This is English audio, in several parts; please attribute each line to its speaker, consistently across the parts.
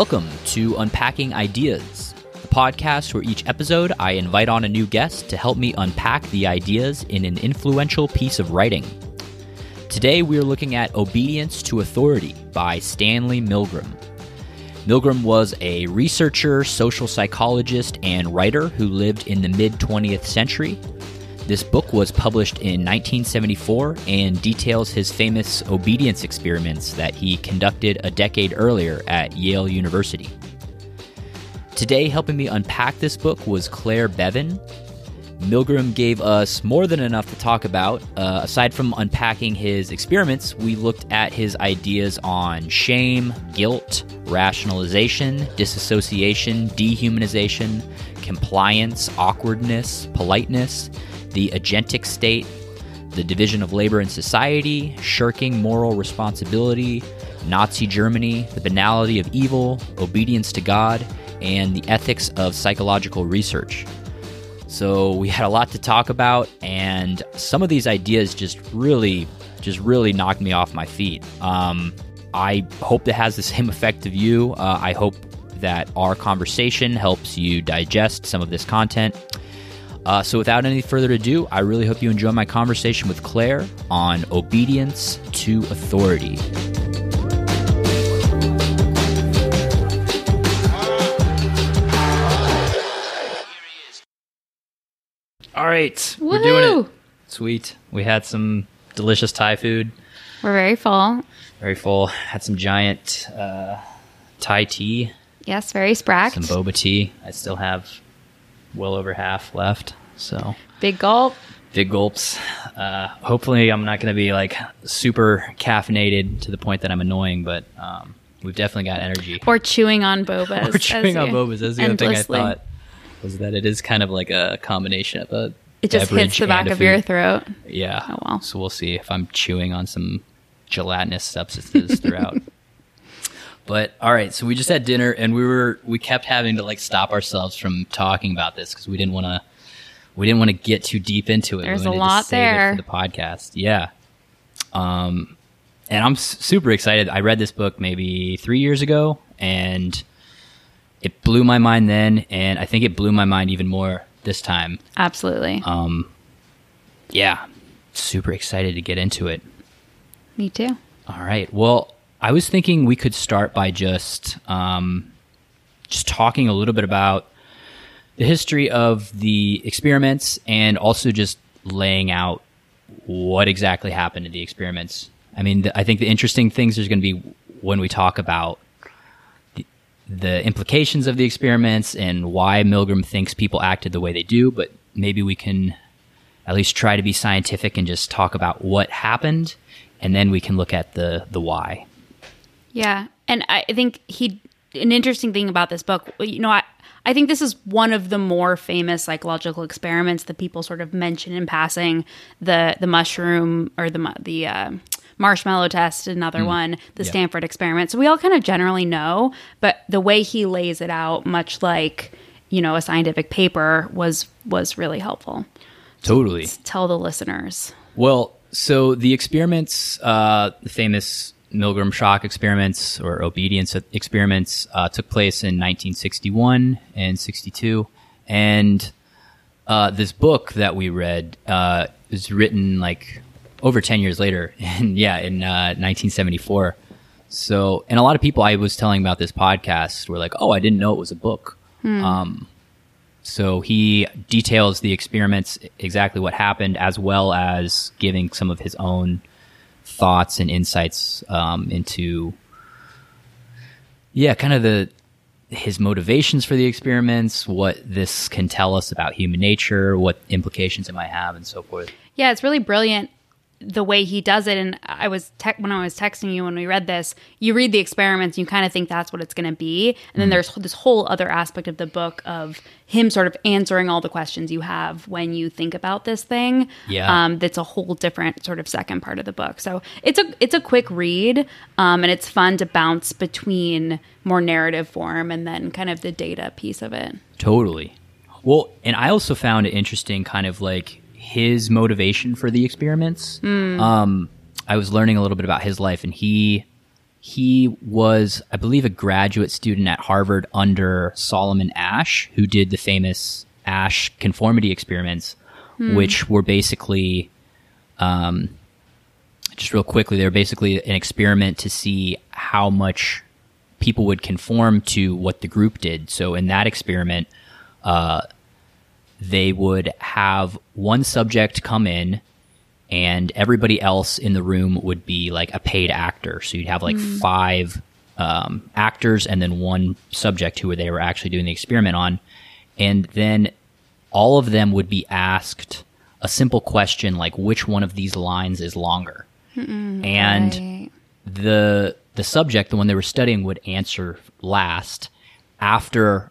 Speaker 1: Welcome to Unpacking Ideas, the podcast where each episode I invite on a new guest to help me unpack the ideas in an influential piece of writing. Today we are looking at Obedience to Authority by Stanley Milgram. Milgram was a researcher, social psychologist, and writer who lived in the mid 20th century. This book was published in 1974 and details his famous obedience experiments that he conducted a decade earlier at Yale University. Today, helping me unpack this book was Claire Bevan. Milgram gave us more than enough to talk about. Uh, aside from unpacking his experiments, we looked at his ideas on shame, guilt, rationalization, disassociation, dehumanization, compliance, awkwardness, politeness, the agentic state, the division of labor and society, shirking moral responsibility, Nazi Germany, the banality of evil, obedience to God, and the ethics of psychological research. So we had a lot to talk about, and some of these ideas just really, just really knocked me off my feet. Um, I hope that has the same effect of you. Uh, I hope that our conversation helps you digest some of this content. Uh, so, without any further ado, I really hope you enjoy my conversation with Claire on obedience to authority. All right, we're doing it. Sweet. We had some delicious Thai food.
Speaker 2: We're very full.
Speaker 1: Very full. Had some giant uh, Thai tea,
Speaker 2: Yes, very spracked.
Speaker 1: some boba tea. I still have well over half left. So
Speaker 2: Big gulp.
Speaker 1: big gulps. Uh, hopefully, I'm not going to be like super caffeinated to the point that I'm annoying, but um, we've definitely got energy.
Speaker 2: Or chewing on bobas.
Speaker 1: We're chewing on bobas. That's the other thing I thought was that it is kind of like a combination of a
Speaker 2: It just hits the back of your throat.
Speaker 1: Yeah.
Speaker 2: Oh, well.
Speaker 1: So we'll see if I'm chewing on some gelatinous substances throughout. but all right, so we just had dinner and we were we kept having to like stop ourselves from talking about this because we didn't want to we didn't want to get too deep into it.
Speaker 2: There's
Speaker 1: we
Speaker 2: a lot
Speaker 1: to save it
Speaker 2: there.
Speaker 1: for the podcast. Yeah. Um, and I'm super excited. I read this book maybe three years ago, and it blew my mind then, and I think it blew my mind even more this time.
Speaker 2: Absolutely.
Speaker 1: Um, yeah, super excited to get into it.
Speaker 2: Me too.
Speaker 1: All right. Well, I was thinking we could start by just um, just talking a little bit about the history of the experiments and also just laying out what exactly happened in the experiments. I mean, the, I think the interesting things there's going to be when we talk about the, the implications of the experiments and why Milgram thinks people acted the way they do, but maybe we can at least try to be scientific and just talk about what happened and then we can look at the the why.
Speaker 2: Yeah. And I think he, an interesting thing about this book, you know, I, I think this is one of the more famous psychological experiments that people sort of mention in passing. The the mushroom or the the uh, marshmallow test, another one, the
Speaker 1: Yeah.
Speaker 2: Stanford experiment. So we all kind of generally know, but the way he lays it out, much like you know a scientific paper, was was really helpful.
Speaker 1: Totally.
Speaker 2: Tell the listeners.
Speaker 1: Well, so the experiments, uh, the famous Milgram shock experiments or obedience experiments, uh, took place in 1961 and 62, and uh, this book that we read uh, was written like over 10 years later, and yeah, in uh, 1974. So, and a lot of people I was telling about this podcast were like, "Oh, I didn't know it was a book." Um, so he details the experiments, exactly what happened, as well as giving some of his own thoughts and insights um, into, yeah, kind of the his motivations for the experiments, what this can tell us about human nature, what implications it might have, and so forth.
Speaker 2: Yeah, it's really brilliant the way he does it. And I was tech when I was texting you when we read this, you read the experiments, you kind of think that's what it's going to be, and
Speaker 1: Mm-hmm.
Speaker 2: then there's this whole other aspect of the book of him sort of answering all the questions you have when you think about this thing.
Speaker 1: Yeah.
Speaker 2: um, that's a whole different sort of second part of the book. So it's a it's a quick read, um, and it's fun to bounce between more narrative form and then kind of the data piece of it.
Speaker 1: Totally. Well, and I also found it interesting, kind of like his motivation for the experiments. Um, I was learning a little bit about his life, and he he was, I believe, a graduate student at Harvard under Solomon Asch, who did the famous Asch conformity experiments, which were basically, um, just real quickly, they're basically an experiment to see how much people would conform to what the group did. So in that experiment, uh, they would have one subject come in and everybody else in the room would be like a paid actor. So you'd have like five um, actors and then one subject who they were actually doing the experiment on. And then all of them would be asked a simple question like, which one of these lines is longer? and
Speaker 2: Right.
Speaker 1: the the subject, the one they were studying, would answer last after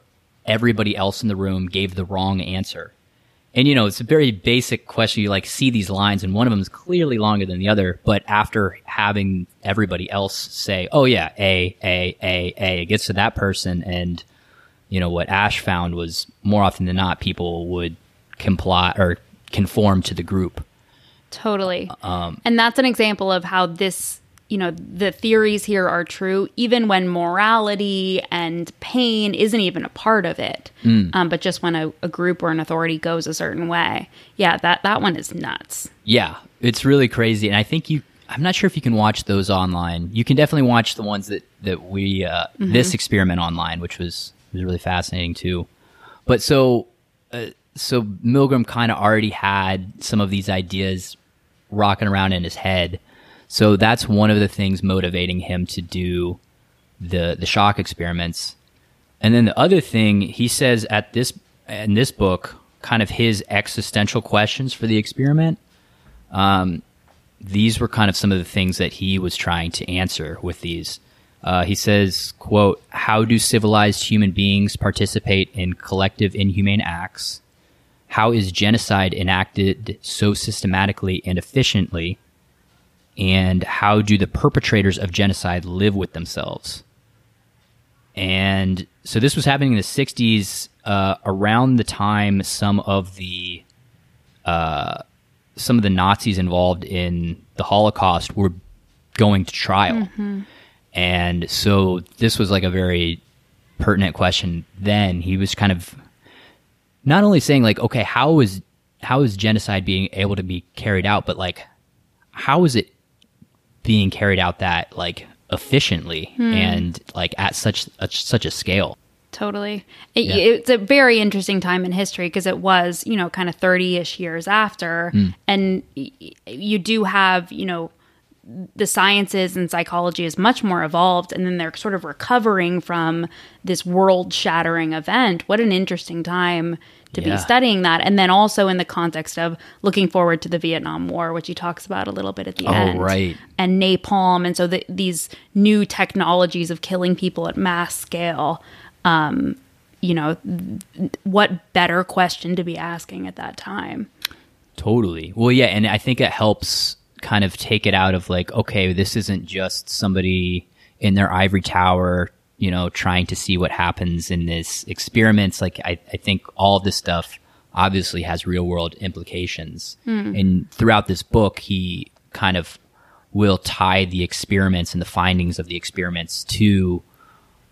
Speaker 1: everybody else in the room gave the wrong answer. And you know, it's a very basic question. You like see these lines, and one of them is clearly longer than the other. But after having everybody else say, "Oh yeah, A, A, A, A," it gets to that person, and you know what Asch found was more often than not, people would comply or conform to the group.
Speaker 2: Totally.
Speaker 1: Um,
Speaker 2: and that's an example of how this, you know, the theories here are true, even when morality and pain isn't even a part of it.
Speaker 1: Mm.
Speaker 2: Um, but just when a, a group or an authority goes a certain way. Yeah, that, that one is nuts.
Speaker 1: Yeah, it's really crazy, and I think you. I'm not sure if you can watch those online. You can definitely watch the ones that that we uh, this experiment online, which was was really fascinating too. But so uh, so Milgram kind of already had some of these ideas rocking around in his head. So that's one of the things motivating him to do the the shock experiments. And then the other thing he says at this in this book, kind of his existential questions for the experiment. Um, these were kind of some of the things that he was trying to answer with these. Uh, he says, "quote How do civilized human beings participate in collective inhumane acts? How is genocide enacted so systematically and efficiently? And how do the perpetrators of genocide live with themselves?" And so this was happening in the 60s, uh, around the time some of the uh, some of the Nazis involved in the Holocaust were going to trial. And so this was like a very pertinent question then. He was kind of not only saying like, okay, how is how is genocide being able to be carried out, but like how is it being carried out that like efficiently hmm. and like at such a, such a scale?
Speaker 2: Totally. It,
Speaker 1: Yeah.
Speaker 2: It's a very interesting time in history because it was, you know, kind of 30 ish years after. Hmm. And y- y- you do have, you know, the sciences and psychology is much more evolved. And then they're sort of recovering from this world shattering event. What an interesting time to
Speaker 1: Yeah.
Speaker 2: be studying that. And then also in the context of looking forward to the Vietnam War, which he talks about a little bit at the
Speaker 1: Oh,
Speaker 2: end
Speaker 1: right.
Speaker 2: and napalm and so the, these new technologies of killing people at mass scale um, you know th- what better question to be asking at that time
Speaker 1: Totally. Well, yeah, and I think it helps kind of take it out of like, okay, this isn't just somebody in their ivory tower, you know, trying to see what happens in this experiments. Like, I, I think all this stuff obviously has real world implications. Hmm. And throughout this book, he kind of will tie the experiments and the findings of the experiments to,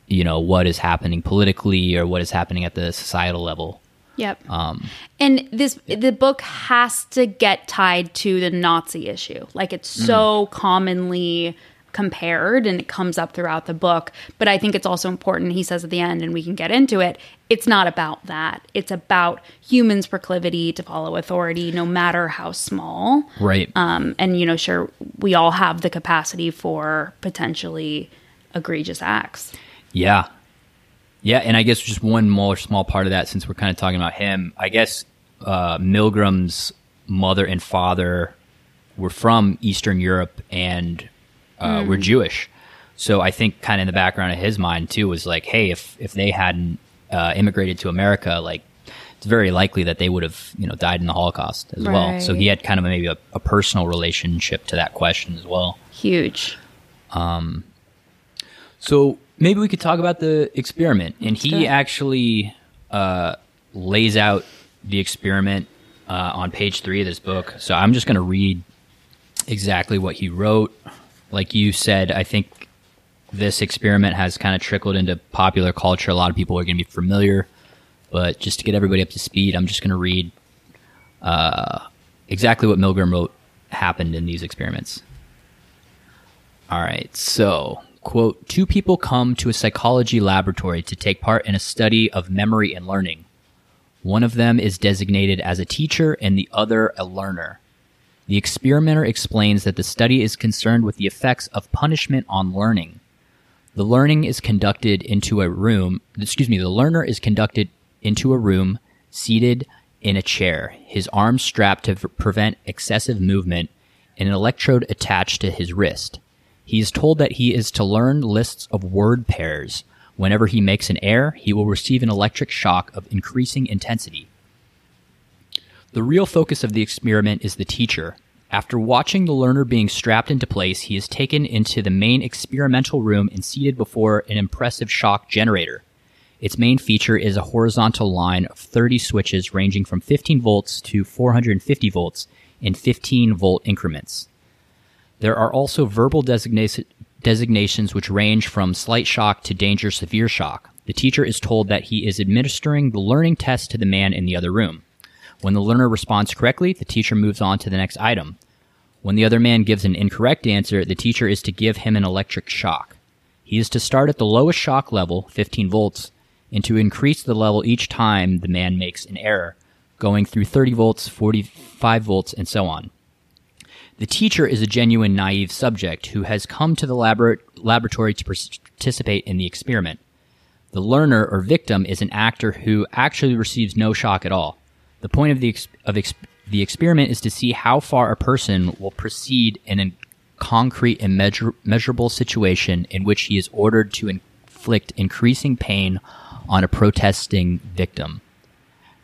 Speaker 1: you know, what is happening politically or what is happening at the societal level.
Speaker 2: yep um, and this the book has to get tied to the nazi issue like it's hmm. so commonly compared and it comes up throughout the book but i think it's also important he says at the end and we can get into it it's not about that it's about humans proclivity to follow authority no matter how small
Speaker 1: Right.
Speaker 2: um, and you know sure we all have the capacity for potentially egregious acts
Speaker 1: Yeah. Yeah, and I guess just one more small part of that, since we're kind of talking about him, I guess uh, Milgram's mother and father were from Eastern Europe and uh, were Jewish. So I think kind of in the background of his mind too was like, hey, if if they hadn't uh, immigrated to America, like it's very likely that they would have you know died in the Holocaust as well. So he had kind of maybe a, a personal relationship to that question as well.
Speaker 2: huge
Speaker 1: So maybe we could talk about the experiment. And
Speaker 2: do
Speaker 1: he actually uh, lays out the experiment uh, on page three of this book. So I'm just going to read exactly what he wrote. Like you said, I think this experiment has kind of trickled into popular culture. A lot of people are going to be familiar, but just to get everybody up to speed, I'm just going to read uh, exactly what Milgram wrote happened in these experiments. All right, so quote: Two people come to a psychology laboratory to take part in a study of memory and learning. One of them is designated as a teacher and the other a learner. The experimenter explains that the study is concerned with the effects of punishment on learning. The learning is conducted into a room, excuse me, the learner is conducted into a room seated in a chair, his arms strapped to prevent excessive movement, and an electrode attached to his wrist. He is told that he is to learn lists of word pairs. Whenever he makes an error, he will receive an electric shock of increasing intensity. The real focus of the experiment is the teacher. After watching the learner being strapped into place, he is taken into the main experimental room and seated before an impressive shock generator. Its main feature is a horizontal line of 30 switches ranging from 15 volts to 450 volts in 15 volt increments. There are also verbal designa- designations which range from slight shock to danger severe shock. The teacher is told that he is administering the learning test to the man in the other room. When the learner responds correctly, the teacher moves on to the next item. When the other man gives an incorrect answer, the teacher is to give him an electric shock. He is to start at the lowest shock level, 15 volts, and to increase the level each time the man makes an error, going through 30 volts, 45 volts, and so on. The teacher is a genuine naive subject who has come to the labor- laboratory to participate in the experiment. The learner or victim is an actor who actually receives no shock at all. The point of the ex- of the experiment is to see how far a person will proceed in a concrete and measure- measurable situation in which he is ordered to inflict increasing pain on a protesting victim.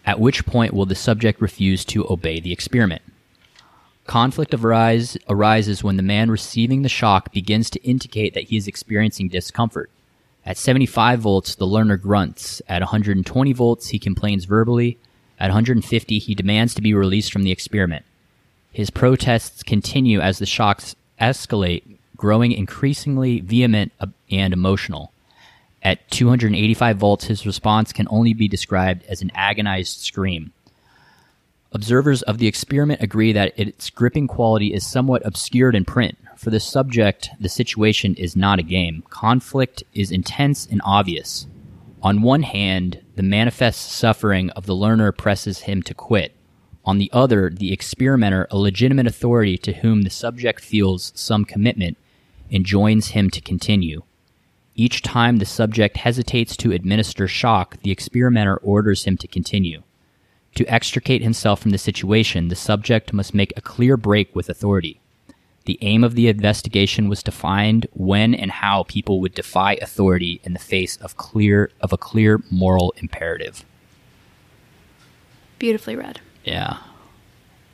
Speaker 1: At which point will the subject refuse to obey the experiment? Conflict arise, arises when the man receiving the shock begins to indicate that he is experiencing discomfort. At 75 volts, the learner grunts. At 120 volts, he complains verbally. At 150, he demands to be released from the experiment. His protests continue as the shocks escalate, growing increasingly vehement uh, and emotional. At 285 volts, his response can only be described as an agonized scream. Observers of the experiment agree that its gripping quality is somewhat obscured in print. For the subject, the situation is not a game. Conflict is intense and obvious. On one hand, the manifest suffering of the learner presses him to quit. On the other, the experimenter, a legitimate authority to whom the subject feels some commitment, enjoins him to continue. Each time the subject hesitates to administer shock, the experimenter orders him to continue. To extricate himself from the situation, the subject must make a clear break with authority. The aim of the investigation was to find when and how people would defy authority in the face of clear of a clear moral imperative.
Speaker 2: Beautifully read.
Speaker 1: Yeah.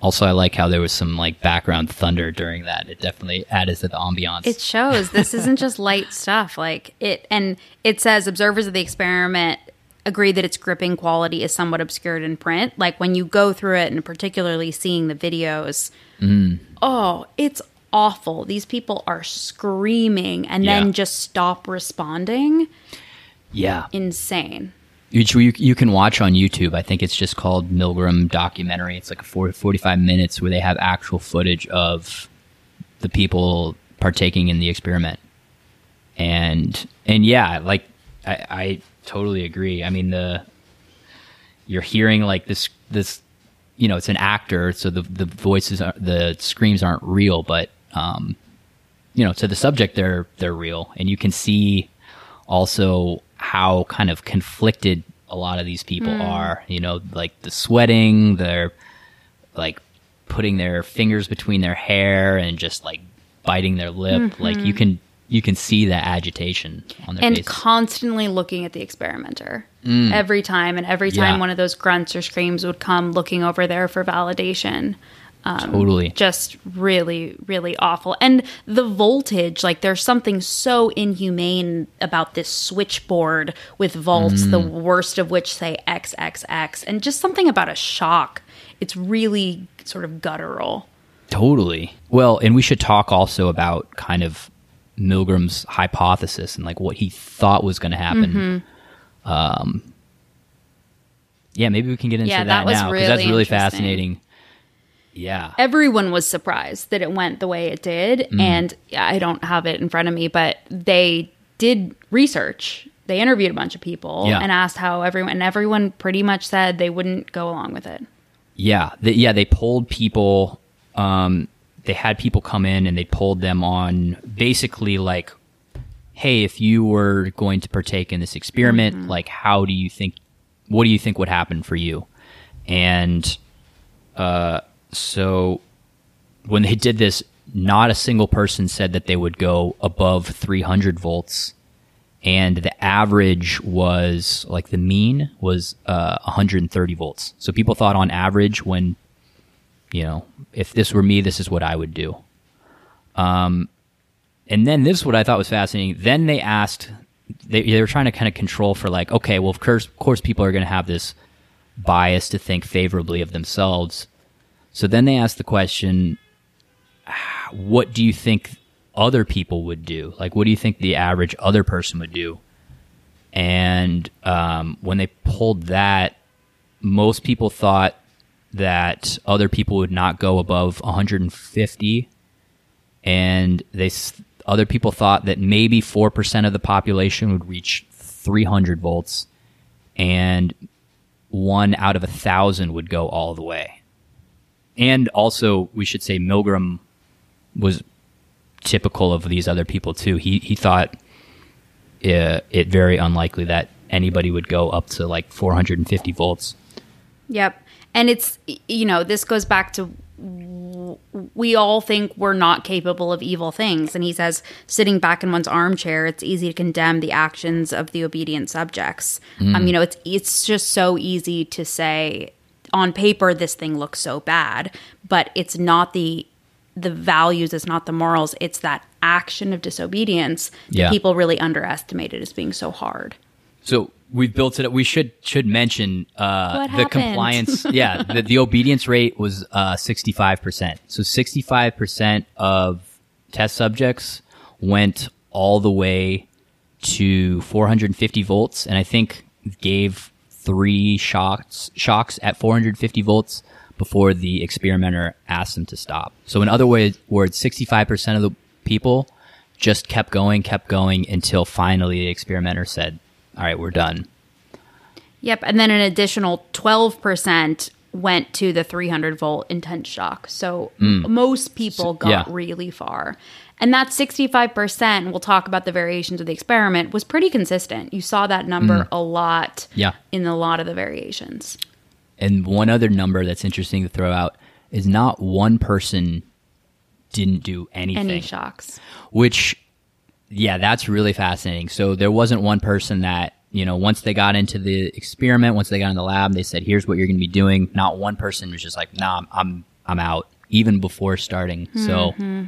Speaker 1: Also, I like how there was some like background thunder during that. It definitely added to the ambiance.
Speaker 2: It shows this isn't just light stuff. Like it, and it says observers of the experiment agree that its gripping quality is somewhat obscured in print. Like when you go through it, and particularly seeing the videos, mm-hmm. oh, it's awful. These people are screaming and
Speaker 1: Yeah.
Speaker 2: then just stop responding.
Speaker 1: yeah.
Speaker 2: Insane.
Speaker 1: which you, you can watch on YouTube. I think it's just called Milgram documentary. It's like a 40, 45 minutes where they have actual footage of the people partaking in the experiment. And and yeah, like I, I totally agree. I mean the you're hearing like this this you know it's an actor, so the the voices are the screams aren't real, but um, you know to the subject they're they're real, and you can see also how kind of conflicted a lot of these people hmm. are. You know, like the sweating, they're like putting their fingers between their hair and just like biting their lip. Like mm-hmm. you can you can see the agitation on their face.
Speaker 2: and
Speaker 1: faces.
Speaker 2: constantly looking at the experimenter mm. every time and every time
Speaker 1: Yeah.
Speaker 2: one of those grunts or screams would come looking over there for validation Um,
Speaker 1: totally.
Speaker 2: just really really awful and the voltage like there's something so inhumane about this switchboard with volts the mm. worst of which say xxx and just something about a shock it's really sort of guttural
Speaker 1: Totally. Well, and we should talk also about kind of Milgram's hypothesis and like what he thought was going to happen. Mm-hmm. Um, yeah, maybe we can get into
Speaker 2: Yeah,
Speaker 1: that,
Speaker 2: that
Speaker 1: now
Speaker 2: really
Speaker 1: that's really fascinating. Yeah,
Speaker 2: everyone was surprised that it went the way it did
Speaker 1: Mm.
Speaker 2: and i don't have it in front of me but they did research they interviewed a bunch of people
Speaker 1: Yeah.
Speaker 2: and asked how everyone and everyone pretty much said they wouldn't go along with it
Speaker 1: Yeah, they, yeah, they polled people. Um, they had people come in and they polled them on basically like, hey, if you were going to partake in this experiment, like, how do you think? What do you think would happen for you? And uh, so when they did this, not a single person said that they would go above 300 volts and the average was like the mean was uh, 130 volts. So people thought on average when you know if this were me, this is what I would do. Um, and then this is what I thought was fascinating. Then they asked, they, they were trying to kind of control for like, okay, well of course, of course, people are going to have this bias to think favorably of themselves. So then they asked the question, what do you think other people would do? Like, what do you think the average other person would do? And um, when they pulled that, most people thought that other people would not go above 150, and they other people thought that maybe four percent of the population would reach 300 volts, and one out of a thousand would go all the way. And also, we should say Milgram was typical of these other people too. He he thought uh, it very unlikely that anybody would go up to like 450 volts.
Speaker 2: Yep. And it's, you know, this goes back to we all think we're not capable of evil things. And he says, sitting back in one's armchair, it's easy to condemn the actions of the obedient subjects. Um, you know, it's it's just so easy to say on paper this thing looks so bad, but it's not the the values, it's not the morals, it's that action of disobedience that people really underestimated as being so hard.
Speaker 1: So we've built it. up. We should should mention uh, the
Speaker 2: happened?
Speaker 1: compliance. yeah, the, the obedience rate was sixty five percent. So sixty five percent of test subjects went all the way to four hundred and fifty volts, and I think gave three shocks shocks at four hundred fifty volts before the experimenter asked them to stop. So in other words, words sixty five percent of the people just kept going, kept going until finally the experimenter said, "All right, we're done."
Speaker 2: Yep, and then an additional 12% went to the 300 volt intense shock. So mm. most people got
Speaker 1: yeah.
Speaker 2: really far. And that 65%, and we'll talk about the variations of the experiment, was pretty consistent. You saw that number mm. a lot
Speaker 1: Yeah.
Speaker 2: in a lot of the variations.
Speaker 1: And one other number that's interesting to throw out is not one person didn't do anything.
Speaker 2: Any shocks.
Speaker 1: which yeah that's really fascinating so there wasn't one person that you know once they got into the experiment once they got in the lab they said here's what you're going to be doing not one person was just like nah i'm i'm, I'm out even before starting so mm-hmm.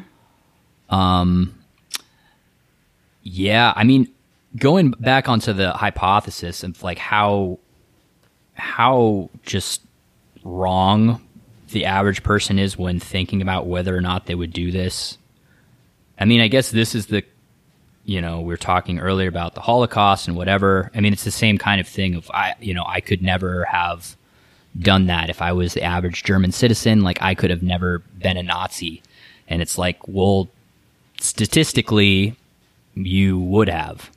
Speaker 1: Um yeah i mean going back onto the hypothesis of like how how just wrong the average person is when thinking about whether or not they would do this I mean, I guess this is the, you know, we are talking earlier about the Holocaust and whatever. I mean, it's the same kind of thing of I, you know, I could never have done that if I was the average German citizen. Like I could have never been a Nazi, and it's like, well, statistically, you would have,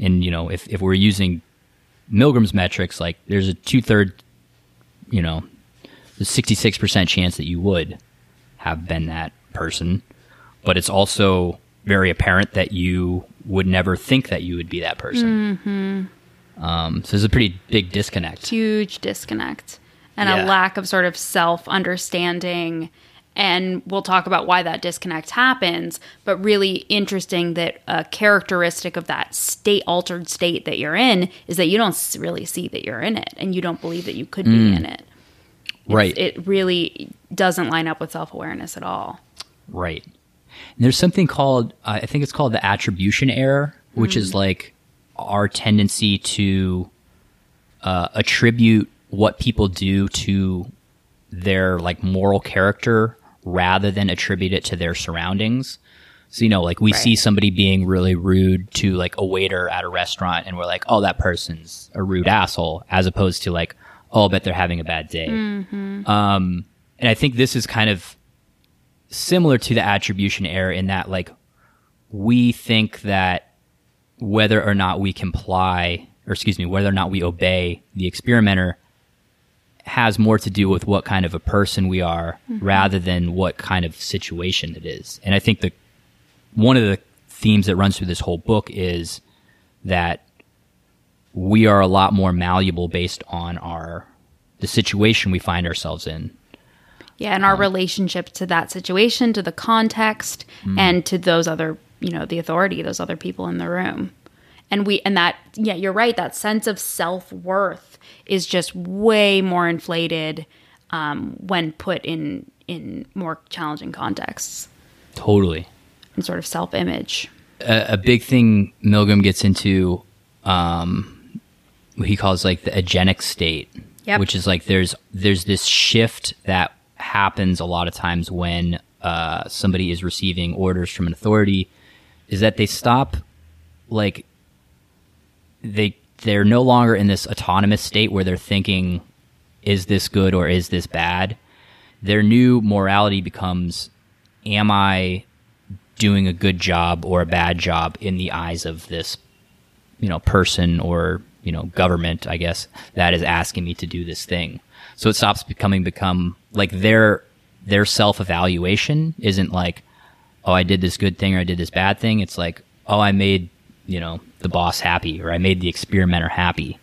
Speaker 1: and you know, if if we're using Milgram's metrics, like there's a two third, you know, the sixty six percent chance that you would have been that person but it's also very apparent that you would never think that you would be that person. Um, so there's a pretty big disconnect.
Speaker 2: Huge disconnect and
Speaker 1: Yeah.
Speaker 2: a lack of sort of self understanding. And we'll talk about why that disconnect happens, but really interesting that a characteristic of that state altered state that you're in is that you don't really see that you're in it and you don't believe that you could be mm. in it.
Speaker 1: Right,
Speaker 2: It really doesn't line up with self awareness at all.
Speaker 1: right. And there's something called, uh, I think it's called the attribution error, which is mm. like our tendency to uh, attribute what people do to their like moral character rather than attribute it to their surroundings. So, you know, like we
Speaker 2: Right.
Speaker 1: see somebody being really rude to like a waiter at a restaurant and we're like, oh, that person's a rude asshole, as opposed to like, oh, I bet they're having a bad day. Um, and I think this is kind of similar to the attribution error in that like we think that whether or not we comply, or excuse me, whether or not we obey the experimenter has more to do with what kind of a person we are mm-hmm. rather than what kind of situation it is. And I think the one of the themes that runs through this whole book is that we are a lot more malleable based on our the situation we find ourselves in.
Speaker 2: Yeah, and our um, relationship to that situation, to the context, mm-hmm. and to those other, you know, the authority, those other people in the room. And we and that yeah, you're right, that sense of self-worth is just way more inflated um, when put in in more challenging contexts
Speaker 1: Totally.
Speaker 2: and sort of self-image.
Speaker 1: a, a big thing Milgram gets into, um, what he calls like the agentic state,
Speaker 2: Yep.
Speaker 1: which is like there's there's this shift that happens a lot of times when uh, somebody is receiving orders from an authority, is that they stop like they they're no longer in this autonomous state where they're thinking, is this good or is this bad? Their new morality becomes, am I doing a good job or a bad job in the eyes of this you know person or you know government i guess that is asking me to do this thing so it stops becoming become like their their self evaluation isn't like oh i did this good thing or i did this bad thing it's like oh i made you know the boss happy or i made the experimenter happy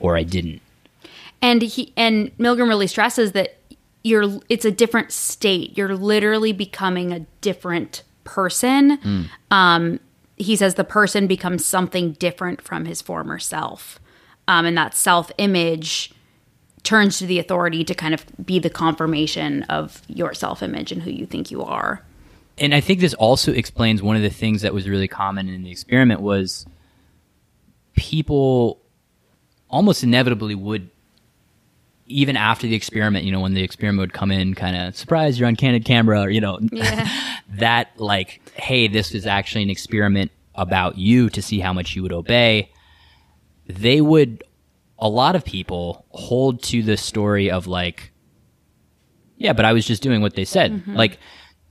Speaker 1: or i didn't
Speaker 2: and he and Milgram really stresses that you're it's a different state. You're literally becoming a different person. Um, he says the person becomes something different from his former self, um, and that self image turns to the authority to kind of be the confirmation of your self image and who you think you are.
Speaker 1: And I think this also explains one of the things that was really common in the experiment was people almost inevitably would even after the experiment, you know, when the experiment would come in, kind of surprise, you're on candid camera, or you know, that like, hey, this is actually an experiment about you to see how much you would obey. They would, a lot of people hold to the story of like, yeah, but I was just doing what they said. Mm-hmm. Like,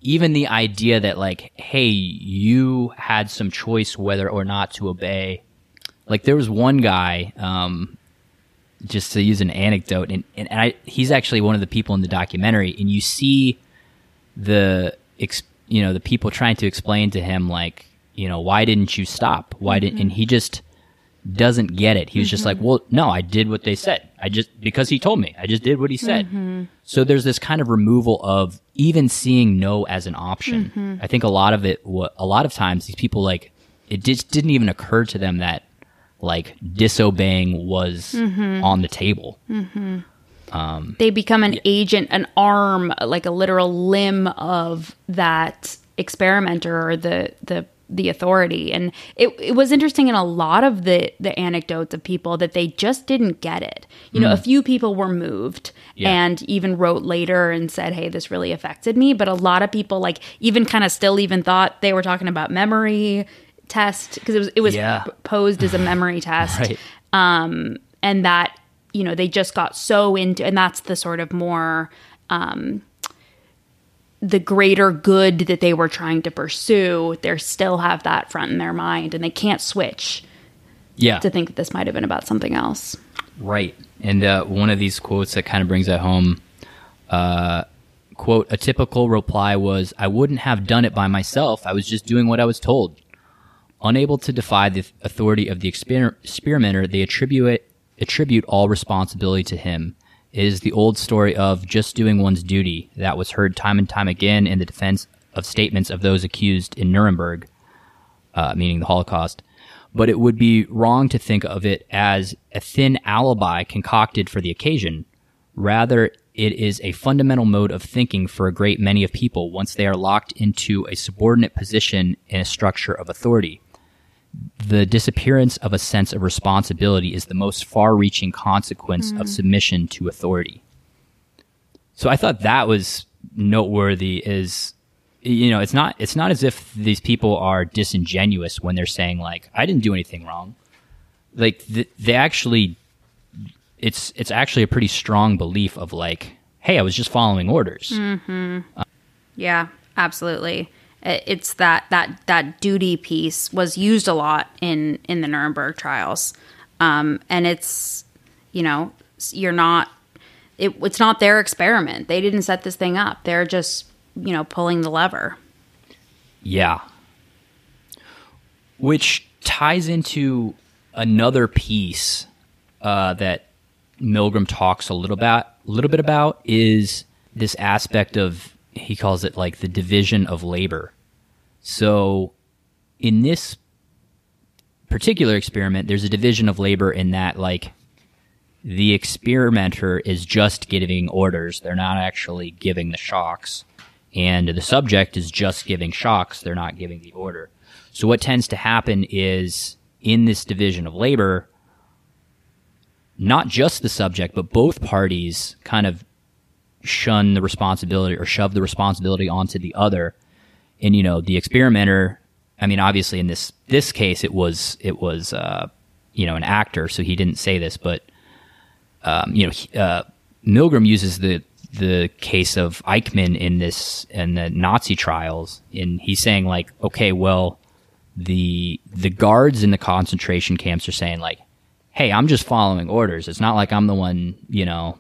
Speaker 1: even the idea that like, hey, you had some choice whether or not to obey. Like, there was one guy, um, just to use an anecdote, and, and I, he's actually one of the people in the documentary, and you see the, ex, you know, the people trying to explain to him like, you know, why didn't you stop? Why didn't? And he just doesn't get it. He was just like, mm-hmm. well, no, I did what they said. I just because he told me, I just did what he said. Mm-hmm. So there's this kind of removal of even seeing no as an option. Mm-hmm. I think a lot of it, a lot of times, these people like it just didn't even occur to them that like disobeying was on the table.
Speaker 2: Um, they become an agent, an arm, like a literal limb of that experimenter or the the the authority. And it it was interesting in a lot of the the anecdotes of people that they just didn't get it. You know, a few people were moved
Speaker 1: Yeah.
Speaker 2: and even wrote later and said, "Hey, this really affected me." But a lot of people like even kind of still even thought they were talking about memory test because it was it was
Speaker 1: Yeah.
Speaker 2: posed as a memory test
Speaker 1: Right.
Speaker 2: and that you know they just got so into and that's the sort of more um the greater good that they were trying to pursue they still have that front in their mind and they can't switch
Speaker 1: Yeah.
Speaker 2: to think that this might have been about something else
Speaker 1: Right. And uh, one of these quotes that kind of brings that home uh, quote, a typical reply was, I wouldn't have done it by myself. I was just doing what I was told. Unable to defy the authority of the exper- experimenter, they attribute, it, attribute all responsibility to him. Is the old story of just doing one's duty that was heard time and time again in the defense of statements of those accused in Nuremberg uh, meaning the Holocaust. But it would be wrong to think of it as a thin alibi concocted for the occasion. Rather, it is a fundamental mode of thinking for a great many of people once they are locked into a subordinate position in a structure of authority. The disappearance of a sense of responsibility is the most far reaching consequence of mm-hmm. submission to authority. So I thought that was noteworthy is you know, it's not it's not as if these people are disingenuous when they're saying like I didn't do anything wrong. Like th- they actually it's it's actually a pretty strong belief of like, hey, I was just following orders. Mm-hmm.
Speaker 2: Uh, yeah, absolutely. It- It's that that that duty piece was used a lot in in the Nuremberg trials, um, and it's you know you're not it, it's not their experiment. They didn't set this thing up. They're just you know pulling the lever.
Speaker 1: Yeah. Which ties into another piece uh, that Milgram talks a little about a little bit about is this aspect of he calls it like the division of labor. So in this particular experiment, there's a division of labor in that like the experimenter is just giving orders; they're not actually giving the shocks and the subject is just giving shocks, they're not giving the order. So what tends to happen is in this division of labor, not just the subject, but both parties kind of shun the responsibility or shove the responsibility onto the other. And you know, the experimenter, I mean, obviously in this this case it was it was uh, you know, an actor, so he didn't say this, but um, you know, uh, Milgram uses the the case of Eichmann in this in the Nazi trials, and he's saying like, okay, well, the the guards in the concentration camps are saying like, hey, I'm just following orders. It's not like I'm the one, you know,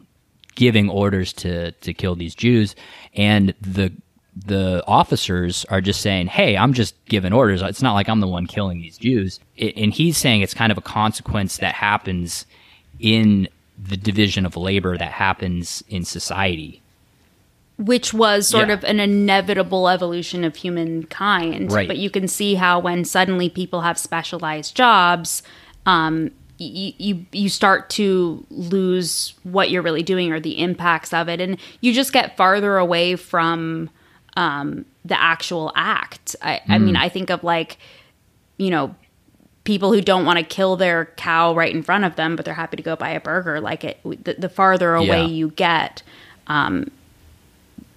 Speaker 1: giving orders to to kill these Jews, and the the officers are just saying, "Hey, I'm just giving orders. It's not like I'm the one killing these Jews." And he's saying it's kind of a consequence that happens in the division of labor that happens in society.
Speaker 2: which was sort
Speaker 1: Yeah.
Speaker 2: of an inevitable evolution of humankind.
Speaker 1: Right.
Speaker 2: But you can see how when suddenly people have specialized jobs, um, you, you you start to lose what you're really doing or the impacts of it, and you just get farther away from um, the actual act. I, I mean, I think of like, you know, people who don't want to kill their cow right in front of them, but they're happy to go buy a burger. Like it, the, the farther away
Speaker 1: Yeah.
Speaker 2: you get, um,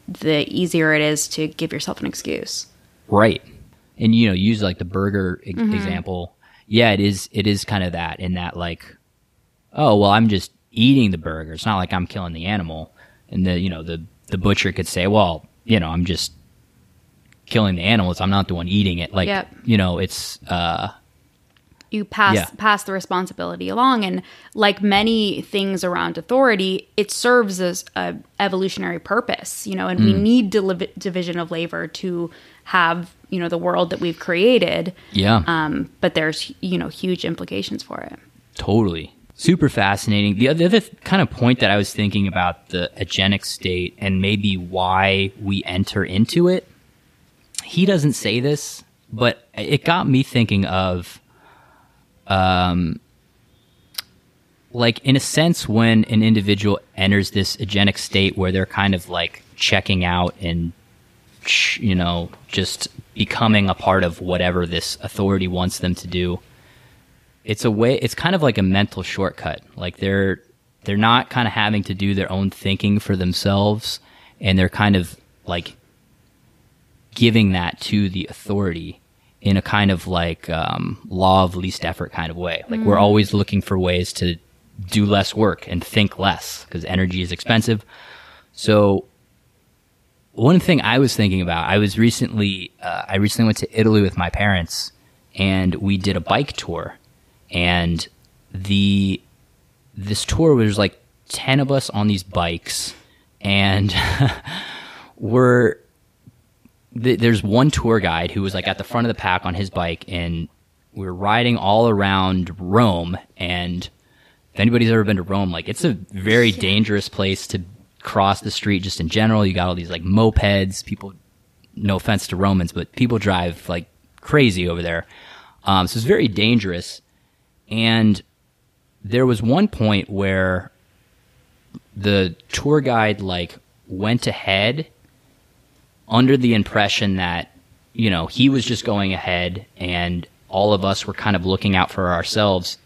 Speaker 2: the easier it is to give yourself an excuse.
Speaker 1: Right. And you know, use like the burger e- example. Yeah, it is it is kind of that in that like oh, well, I'm just eating the burger. It's not like I'm killing the animal. And the you know, the the butcher could say, "Well, you know, I'm just killing the animals. I'm not the one eating it." Like,
Speaker 2: Yep.
Speaker 1: you know, it's uh
Speaker 2: you pass
Speaker 1: Yeah.
Speaker 2: pass the responsibility along and like many things around authority it serves as a evolutionary purpose you know and
Speaker 1: Mm.
Speaker 2: we need division of labor to have you know the world that we've created
Speaker 1: yeah.
Speaker 2: um, but there's you know huge implications for it
Speaker 1: Totally. Super fascinating. The other, the other kind of point that I was thinking about the agentic state and maybe why we enter into it, he doesn't say this, but it got me thinking of, um, like in a sense, when an individual enters this agentic state where they're kind of like checking out and, ch- you know, just becoming a part of whatever this authority wants them to do it's a way it's kind of like a mental shortcut. Like they're they're not kind of having to do their own thinking for themselves and they're kind of like giving that to the authority in a kind of like um, law of least effort kind of way. Like we're always looking for ways to do less work and think less because energy is expensive. So one thing I was thinking about, I was recently, uh, I recently went to Italy with my parents, and we did a bike tour, and the this tour was like ten of us on these bikes, and we're th- there's one tour guide who was like at the front of the pack on his bike, and we were riding all around Rome, and if anybody's ever been to Rome, like it's a very dangerous place to cross the street just in general. You got all these like mopeds, people no offense to Romans, but people drive like crazy over there. Um, so it's very dangerous. And there was one point where the tour guide like went ahead under the impression that you know he was just going ahead and all of us were kind of looking out for ourselves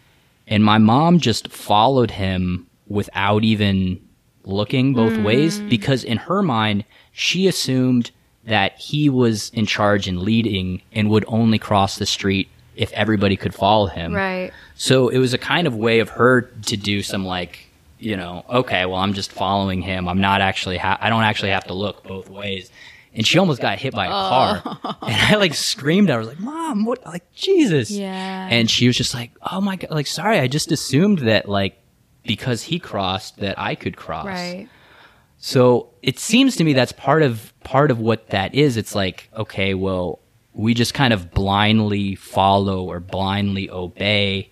Speaker 1: and my mom just followed him without even looking both ways mm. because in her mind she assumed that he was in charge and leading and would only cross the street if everybody could follow him.
Speaker 2: Right.
Speaker 1: So it was a kind of way of her to do some like, you know, okay, well, I'm just following him. I'm not actually, ha- I don't actually have to look both ways. And she almost got hit by a oh. car. And I like screamed. I was like, mom, what? Like, Jesus.
Speaker 2: Yeah.
Speaker 1: And she was just like, oh my God, like, sorry. I just assumed that like, because he crossed that I could cross.
Speaker 2: Right.
Speaker 1: So it seems to me that's part of part of what that is. It's like, okay, well, we just kind of blindly follow or blindly obey.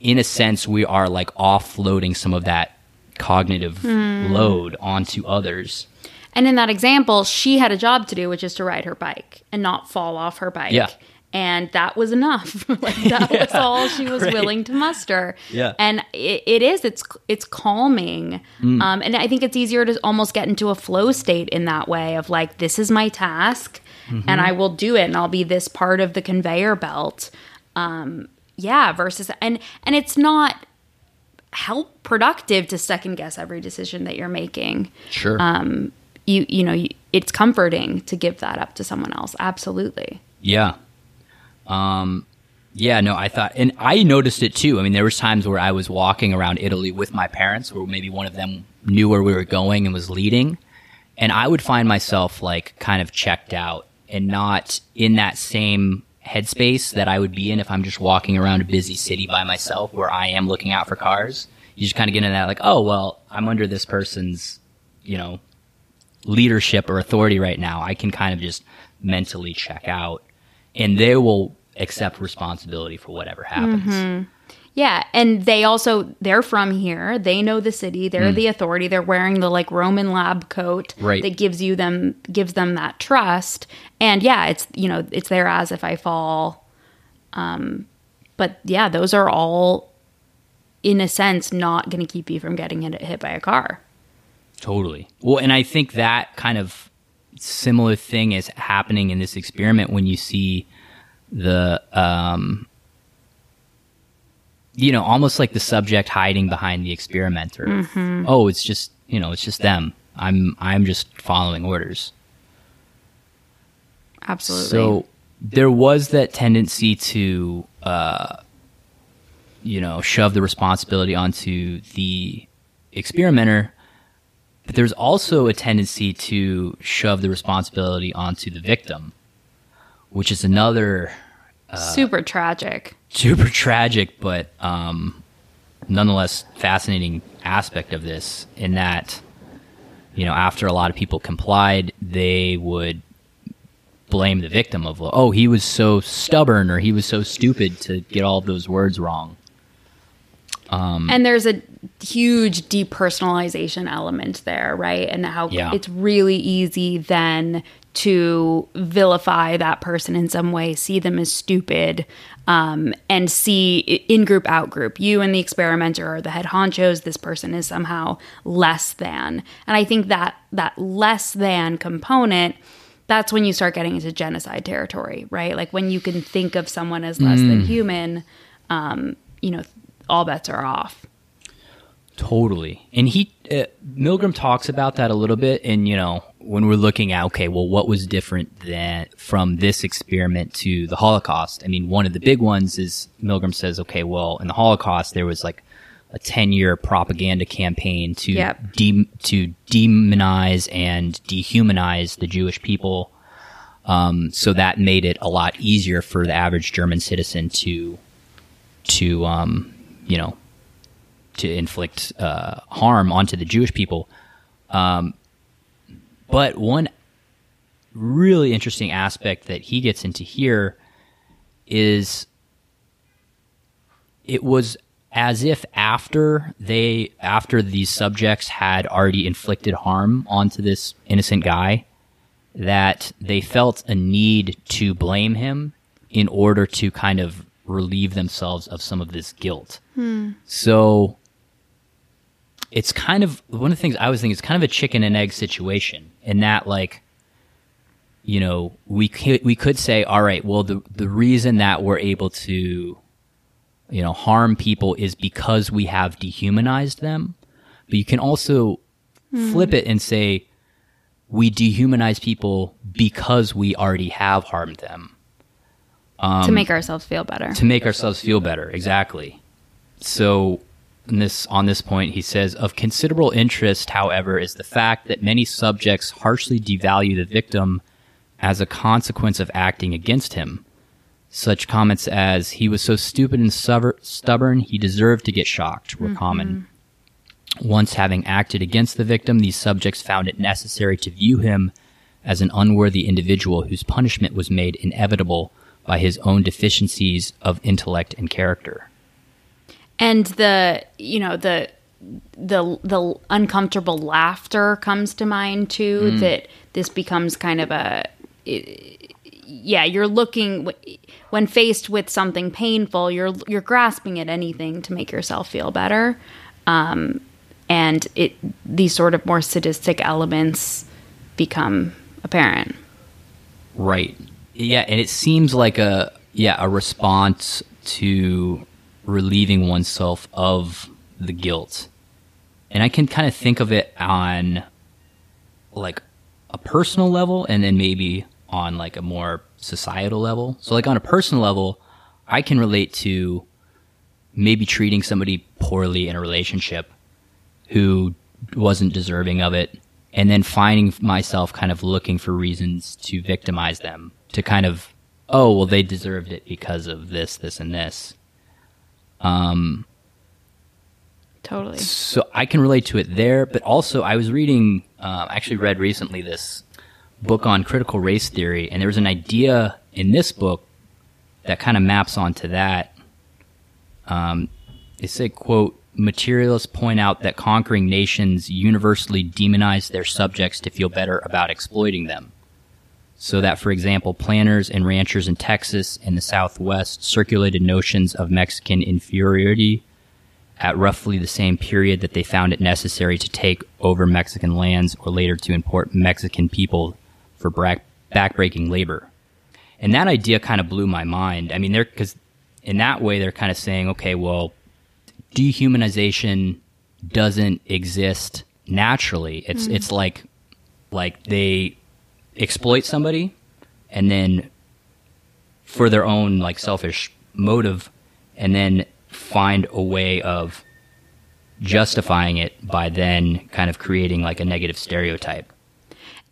Speaker 1: In a sense, we are like offloading some of that cognitive
Speaker 2: Hmm.
Speaker 1: load onto others.
Speaker 2: And in that example, she had a job to do, which is to ride her bike and not fall off her bike.
Speaker 1: Yeah.
Speaker 2: And that was enough. like that was all she was
Speaker 1: right.
Speaker 2: willing to muster.
Speaker 1: Yeah.
Speaker 2: And it, it is. It's it's calming.
Speaker 1: Mm.
Speaker 2: Um, and I think it's easier to almost get into a flow state in that way of like, this is my task,
Speaker 1: Mm-hmm.
Speaker 2: and I will do it, and I'll be this part of the conveyor belt. Um, yeah. Versus and and it's not help productive to second guess every decision that you're making
Speaker 1: Sure.
Speaker 2: Um, you you know you, it's comforting to give that up to someone else absolutely
Speaker 1: Yeah. Um, yeah, no, I thought, and I noticed it too. I mean, there was times where I was walking around Italy with my parents, or maybe one of them knew where we were going and was leading, and I would find myself like kind of checked out and not in that same headspace that I would be in if I'm just walking around a busy city by myself, where I am looking out for cars. You just kind of get in that like, oh well, I'm under this person's, you know, leadership or authority right now, I can kind of just mentally check out and they will accept responsibility for whatever happens.
Speaker 2: yeah and they also they're from here. They know the city. They're the authority. They're wearing the like roman lab coat
Speaker 1: Right.
Speaker 2: that gives you them gives them that trust. And yeah it's you know it's there as if i fall. Um but yeah those are all in a sense not going to keep you from getting hit, hit by a car.
Speaker 1: Totally. Well, and I think that kind of similar thing is happening in this experiment when you see the, um, you know, almost like the subject hiding behind the experimenter. Oh, it's just, you know, it's just them. I'm, I'm just following orders.
Speaker 2: absolutely
Speaker 1: So there was that tendency to, uh, you know, shove the responsibility onto the experimenter, but there's also a tendency to shove the responsibility onto the victim, which is another
Speaker 2: super tragic
Speaker 1: super tragic, but um, nonetheless fascinating aspect of this. In that, you know, after a lot of people complied, they would blame the victim of, oh, he was so stubborn or he was so stupid to get all of those words wrong.
Speaker 2: Um, and there's a huge depersonalization element there, right? And how
Speaker 1: Yeah.
Speaker 2: it's really easy then to vilify that person in some way, see them as stupid, um, and see in group, out group. You and the experimenter are the head honchos. This person is somehow less than. And I think that that less than component. That's when you start getting into genocide territory, right? Like when you can think of someone as less than human, um, you know, all bets are off.
Speaker 1: Totally. And he, uh, Milgram talks about that a little bit. And, you know, when we're looking at, okay, well, what was different than from this experiment to the Holocaust? I mean, one of the big ones is Milgram says, okay, well, in the Holocaust, there was like a 10 year propaganda campaign to,
Speaker 2: Yep.
Speaker 1: de- to demonize and dehumanize the Jewish people. Um, so that made it a lot easier for the average German citizen to, to, um, you know, to inflict uh, harm onto the Jewish people. Um, but one really interesting aspect that he gets into here is it was as if after they after these subjects had already inflicted harm onto this innocent guy that they felt a need to blame him in order to kind of relieve themselves of some of this guilt. So it's kind of one of the things I was thinking. It's kind of a chicken and egg situation in that, like, you know, we could we could say, all right, well, the the reason that we're able to, you know, harm people is because we have dehumanized them. But you can also flip hmm. it and say, we dehumanize people because we already have harmed them
Speaker 2: to um, make ourselves feel better.
Speaker 1: to make ourselves feel better. Exactly. So, in this on this point, he says of considerable interest, however, is the fact that many subjects harshly devalue the victim as a consequence of acting against him. Such comments as "he was so stupid and stubborn, he deserved to get shocked" were common. Mm-hmm. Once having acted against the victim, these subjects found it necessary to view him as an unworthy individual whose punishment was made inevitable by his own deficiencies of intellect and character.
Speaker 2: And the you know the the the uncomfortable laughter comes to mind too that this becomes kind of a it- yeah you're looking when faced with something painful you're you're grasping at anything to make yourself feel better. Um, and it these sort of more sadistic elements become apparent.
Speaker 1: Right. Yeah, and it seems like a yeah, a response to relieving oneself of the guilt. And I can kind of think of it on like a personal level and then maybe on like a more societal level. So like on a personal level, I can relate to maybe treating somebody poorly in a relationship who wasn't deserving of it and then finding myself kind of looking for reasons to victimize them to kind of oh well they deserved it because of this this and this
Speaker 2: totally.
Speaker 1: so i can relate to it there but also i was reading uh, I actually read recently this book on critical race theory and there was an idea in this book that kind of maps onto that. Um, it said quote materialists point out that conquering nations universally demonize their subjects to feel better about exploiting them so that for example planters and ranchers in texas and the southwest circulated notions of mexican inferiority at roughly the same period that they found it necessary to take over Mexican lands or later to import Mexican people for bra- backbreaking labor. And that idea kind of blew my mind. I mean, they're because in that way they're kind of saying, okay, well, dehumanization doesn't exist naturally. It's mm-hmm. it's like like they exploit somebody and then for their own like selfish motive and then find a way of justifying it by then kind of creating like a negative stereotype.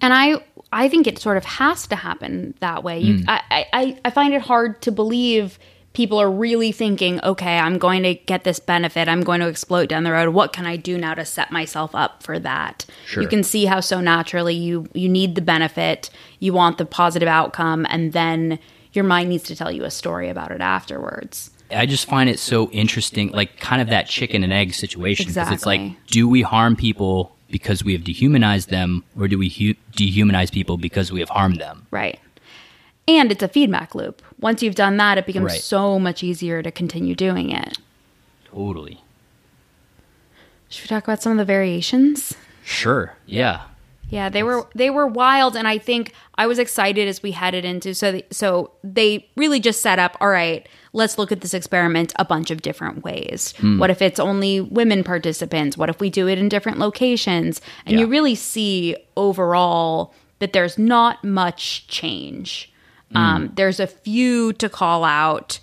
Speaker 2: and I I think it sort of has to happen that way. You, hmm. I, I I find it hard to believe people are really thinking, okay, I'm going to get this benefit. I'm going to explode down the road. What can I do now to set myself up for that?
Speaker 1: Sure.
Speaker 2: You can see how so naturally you you need the benefit, you want the positive outcome, and then your mind needs to tell you a story about it afterwards.
Speaker 1: I just find it so interesting, like kind of that chicken and egg situation. 'cause it's like, do we harm people because we have dehumanized them, or do we hu- dehumanize people because we have harmed them?
Speaker 2: Right. And it's a feedback loop. Once you've done that, it becomes
Speaker 1: Right.
Speaker 2: so much easier to continue doing it.
Speaker 1: Totally.
Speaker 2: Should we talk about some of the variations?
Speaker 1: Sure. Yeah.
Speaker 2: Yeah, they were they were wild, and I think I was excited as we headed into so the, so they really just set up. All right, let's look at this experiment a bunch of different ways. Hmm. What if it's only women participants? What if we do it in different locations? And you really see overall that there's not much change. Um, there's a few to call out.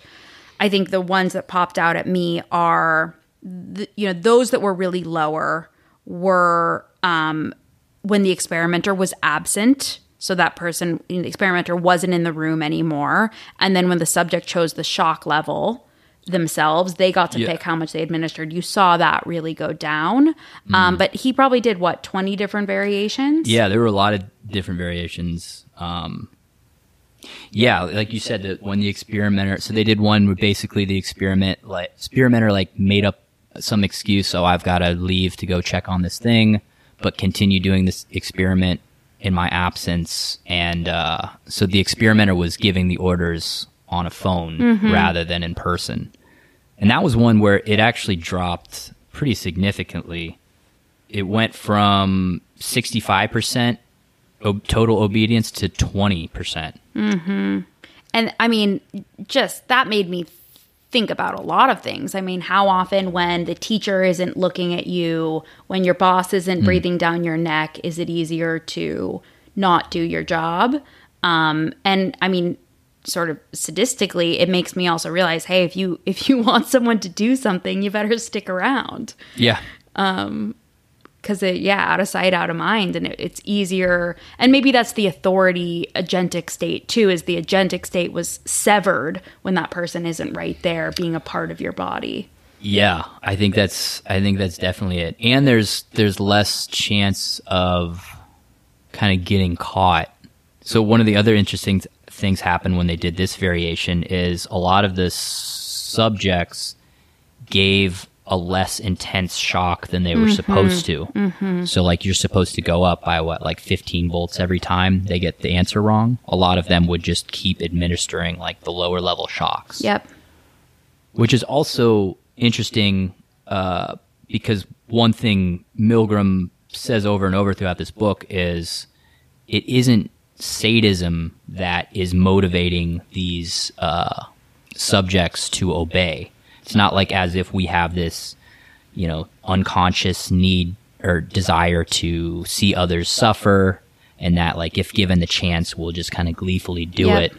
Speaker 2: I think the ones that popped out at me are, the, you know, those that were really lower were um, when the experimenter was absent. So that person, the experimenter, wasn't in the room anymore. And then when the subject chose the shock level themselves, they got to
Speaker 1: Yeah.
Speaker 2: pick how much they administered. You saw that really go down. Um, but he probably did what, 20 different variations?
Speaker 1: Yeah, there were a lot of different variations. Um, yeah, like you said, that when the experimenter, so they did one where basically the experiment, like experimenter, like made up some excuse. So I've got to leave to go check on this thing, but continue doing this experiment in my absence. And uh, so the experimenter was giving the orders on a phone rather than in person. And that was one where it actually dropped pretty significantly. It went from 65% total obedience to 20%. Mm-hmm.
Speaker 2: And I mean, just that made me think about a lot of things. I mean, how often when the teacher isn't looking at you, when your boss isn't hmm. breathing down your neck, is it easier to not do your job? Um, and I mean, sort of sadistically, it makes me also realize, hey, if you if you want someone to do something, you better stick around
Speaker 1: Yeah.
Speaker 2: Um, because it yeah out of sight out of mind and it, it's easier and maybe that's the authority agentic state too is the agentic state was severed when that person isn't right there being a part of your body
Speaker 1: Yeah, I think that's I think that's definitely it. And there's there's less chance of kind of getting caught. So one of the other interesting th- things happened when they did this variation is a lot of the subjects gave a less intense shock than they were supposed to. So like you're supposed to go up by what like 15 volts every time they get the answer wrong. A lot of them would just keep administering like the lower level shocks
Speaker 2: yep
Speaker 1: which is also interesting uh, because one thing Milgram says over and over throughout this book is it isn't sadism that is motivating these uh, subjects to obey. It's not like as if we have this, you know, unconscious need or desire to see others suffer, and that, like, if given the chance, we'll just kind of gleefully do
Speaker 2: Yep.
Speaker 1: it.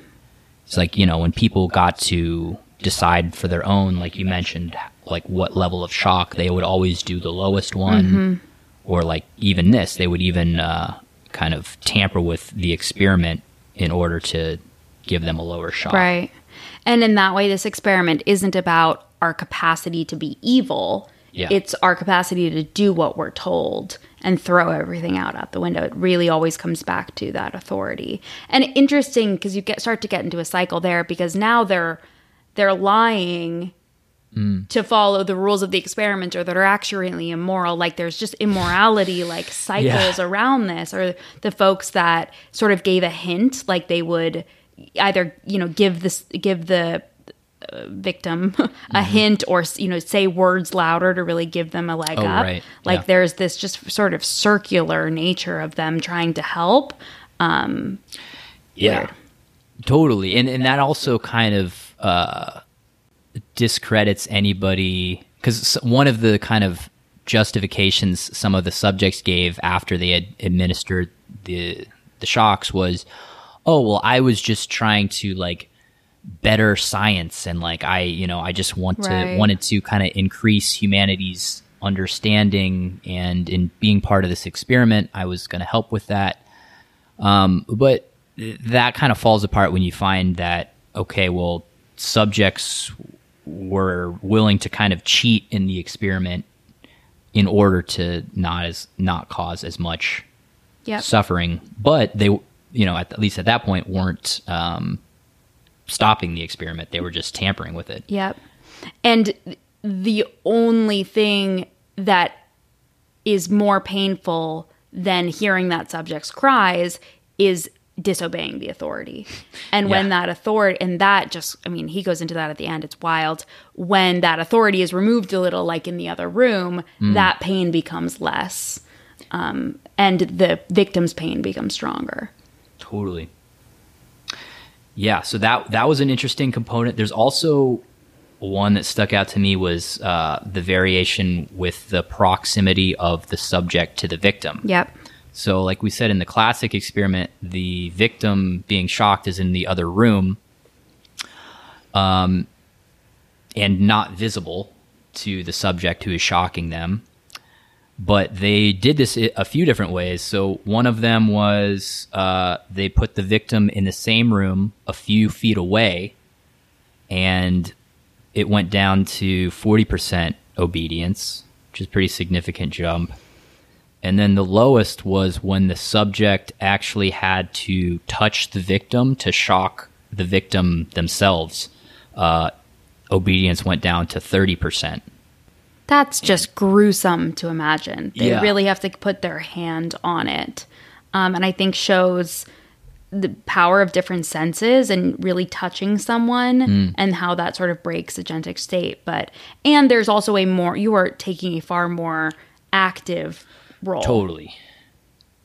Speaker 1: It's like, you know, when people got to decide for their own, like you mentioned, like what level of shock, they would always do the lowest one. Or like even this, they would even uh, kind of tamper with the experiment in order to give them a lower shock.
Speaker 2: right and in that way this experiment isn't about our capacity to be evil.
Speaker 1: Yeah.
Speaker 2: it's our capacity to do what we're told and throw everything out out the window. It really always comes back to that authority. And interesting because you get start to get into a cycle there because now they're they're lying mm. to follow the rules of the experiment or that are actually immoral. Like there's just immorality like cycles
Speaker 1: Yeah.
Speaker 2: around this or the folks that sort of gave a hint like they would either you know give this give the victim a hint or you know say words louder to really give them a leg
Speaker 1: Oh,
Speaker 2: up
Speaker 1: right.
Speaker 2: like
Speaker 1: Yeah.
Speaker 2: there's this just sort of circular nature of them trying to help um
Speaker 1: Yeah.
Speaker 2: Weird.
Speaker 1: Totally. And and that also kind of uh discredits anybody cuz one of the kind of justifications some of the subjects gave after they had administered the the shocks was oh well I was just trying to like better science and like I you know I just want to wanted to kind of increase humanity's understanding and in being part of this experiment I was going to help with that. Um, but that kind of falls apart when you find that okay, well, subjects were willing to kind of cheat in the experiment in order to not as not cause as much
Speaker 2: Yep.
Speaker 1: suffering, but they, you know, at, at least at that point, weren't um, stopping the experiment. They were just tampering with it.
Speaker 2: Yep. And the only thing that is more painful than hearing that subject's cries is disobeying the authority. And when that authority, and that just, I mean, he goes into that at the end, it's wild. When that authority is removed a little, like in the other room, that pain becomes less. Um, and the victim's pain becomes stronger.
Speaker 1: Totally. Yeah, so that that was an interesting component. There's also one that stuck out to me was uh, the variation with the proximity of the subject to the victim.
Speaker 2: Yep.
Speaker 1: So, like we said in the classic experiment, the victim being shocked is in the other room, um, and not visible to the subject who is shocking them. But they did this a few different ways. So one of them was uh, they put the victim in the same room a few feet away, and it went down to forty percent obedience, which is pretty significant jump. And then the lowest was when the subject actually had to touch the victim to shock the victim themselves. Uh, obedience went down to 30%.
Speaker 2: That's just gruesome to imagine. They
Speaker 1: Yeah.
Speaker 2: really have to put their hand on it. Um, and I think shows the power of different senses and really touching someone
Speaker 1: Hmm.
Speaker 2: and how that sort of breaks agentic state. But, and there's also a more, you are taking a far more active role.
Speaker 1: Totally.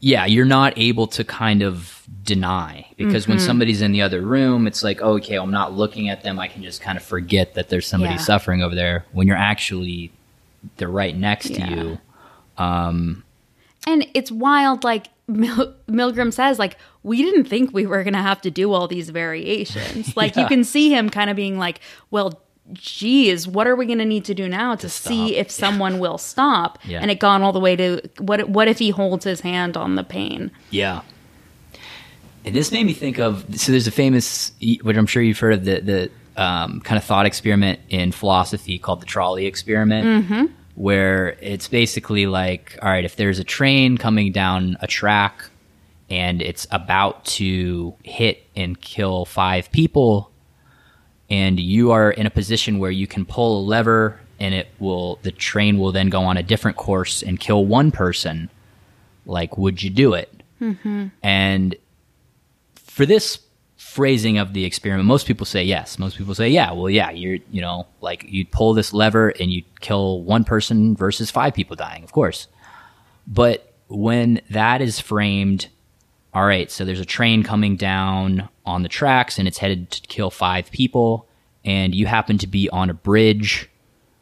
Speaker 1: yeah, you're not able to kind of deny because when somebody's in the other room, it's like, oh, okay, I'm not looking at them. I can just kind of forget that there's somebody
Speaker 2: Yeah.
Speaker 1: suffering over there. When you're actually, they're right next
Speaker 2: Yeah.
Speaker 1: to you.
Speaker 2: Um, and it's wild, like Mil- Milgram says, like, we didn't think we were going to have to do all these variations. Like, you can see him kind of being like, well, geez, what are we going to need to do now to, see if someone will stop?
Speaker 1: Yeah.
Speaker 2: And it gone all the way to what, what if he holds his hand on the pain?
Speaker 1: Yeah. And this made me think of so there's a famous, which I'm sure you've heard of, the the um, kind of thought experiment in philosophy called the trolley experiment, where it's basically like, all right, if there's a train coming down a track and it's about to hit and kill five people, and you are in a position where you can pull a lever and it will the train will then go on a different course and kill one person like would you do it? And for this phrasing of the experiment. Most people say yes. Most people say yeah well yeah you're you know like you pull this lever and you kill one person versus five people dying of course. But when that is framed all right, so there's a train coming down on the tracks and it's headed to kill five people, and you happen to be on a bridge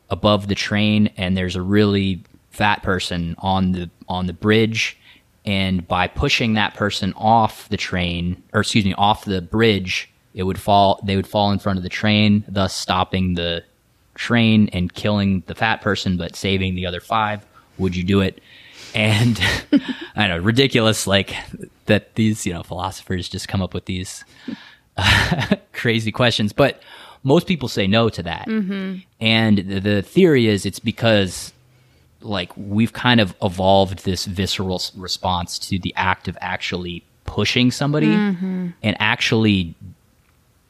Speaker 1: above the train, and there's a really fat person on the on the bridge, and by pushing that person off the train, or excuse me, off the bridge, it would fall. They would fall in front of the train, thus stopping the train and killing the fat person, but saving the other five. Would you do it? and I know ridiculous like that these you know philosophers just come up with these crazy questions, but most people say no to that. Mm-hmm. And the, the theory is it's because like we've kind of evolved this visceral response to the act of actually pushing somebody mm-hmm. and actually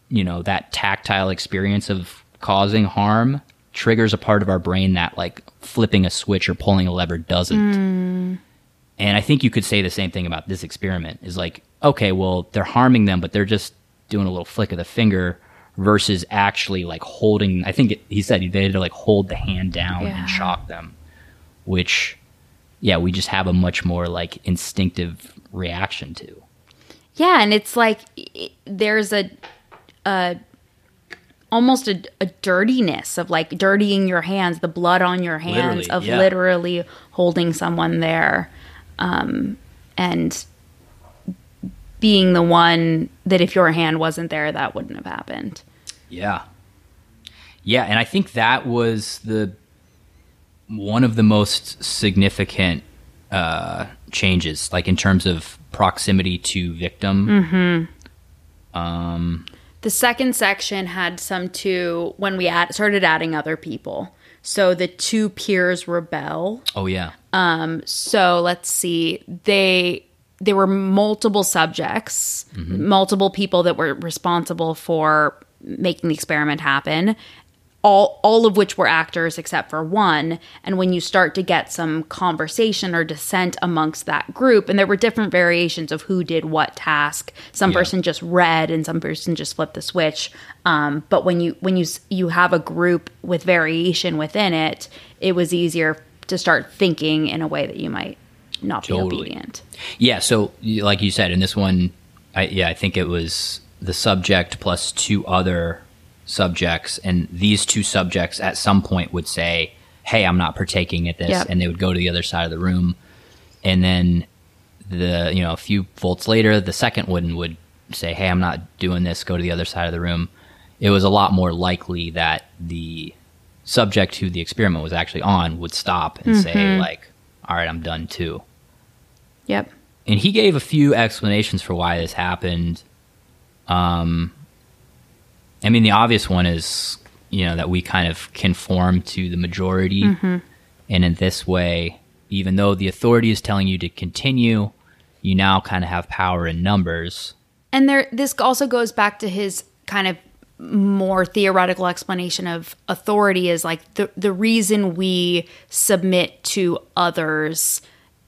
Speaker 1: you know that tactile experience of causing harm triggers a part of our brain that like flipping a switch or pulling a lever doesn't. Mm. And i think you could say the same thing about this experiment is like okay well they're harming them but they're just doing a little flick of the finger versus actually like holding i think it, he said they had to like hold the hand down
Speaker 2: Yeah.
Speaker 1: and shock them which yeah we just have a much more like instinctive reaction to
Speaker 2: Yeah, and it's like i- there's a, a almost a, a dirtiness of like dirtying your hands, the blood on your hands
Speaker 1: Literally,
Speaker 2: of
Speaker 1: yeah.
Speaker 2: literally holding someone there, um, and being the one that if your hand wasn't there, that wouldn't have happened.
Speaker 1: Yeah. Yeah, and I think that was the one of the most significant uh, changes, like in terms of proximity to victim. Mm-hmm.
Speaker 2: Um, the second section had some two when we add, started adding other people. So the two peers rebel.
Speaker 1: Oh yeah, um,
Speaker 2: So let's see. They there were multiple subjects, mm-hmm. multiple people that were responsible for making the experiment happen. All all of which were actors except for one. And when you start to get some conversation or dissent amongst that group, and there were different variations of who did what task. Some
Speaker 1: Yeah.
Speaker 2: person just read, and some person just flipped the switch. Um, but when you when you you have a group with variation within it, it was easier to start thinking in a way that you might not be obedient.
Speaker 1: yeah. So like you said in this one, I, yeah, I think it was the subject plus two other subjects, and these two subjects at some point would say, "Hey, I'm not partaking at this,"
Speaker 2: Yep.
Speaker 1: and they would go to the other side of the room, and then the you know a few volts later the second one would say hey i'm not doing this go to the other side of the room. It was a lot more likely that the subject who the experiment was actually on would stop and say like all right i'm done too.
Speaker 2: Yep.
Speaker 1: and he gave a few explanations for why this happened. Um i mean the obvious one is you know that we kind of conform to the majority. Mm-hmm. And in this way even though the authority is telling you to continue you now kind of have power in numbers.
Speaker 2: And there, this also goes back to his kind of more theoretical explanation of authority is like the the reason we submit to others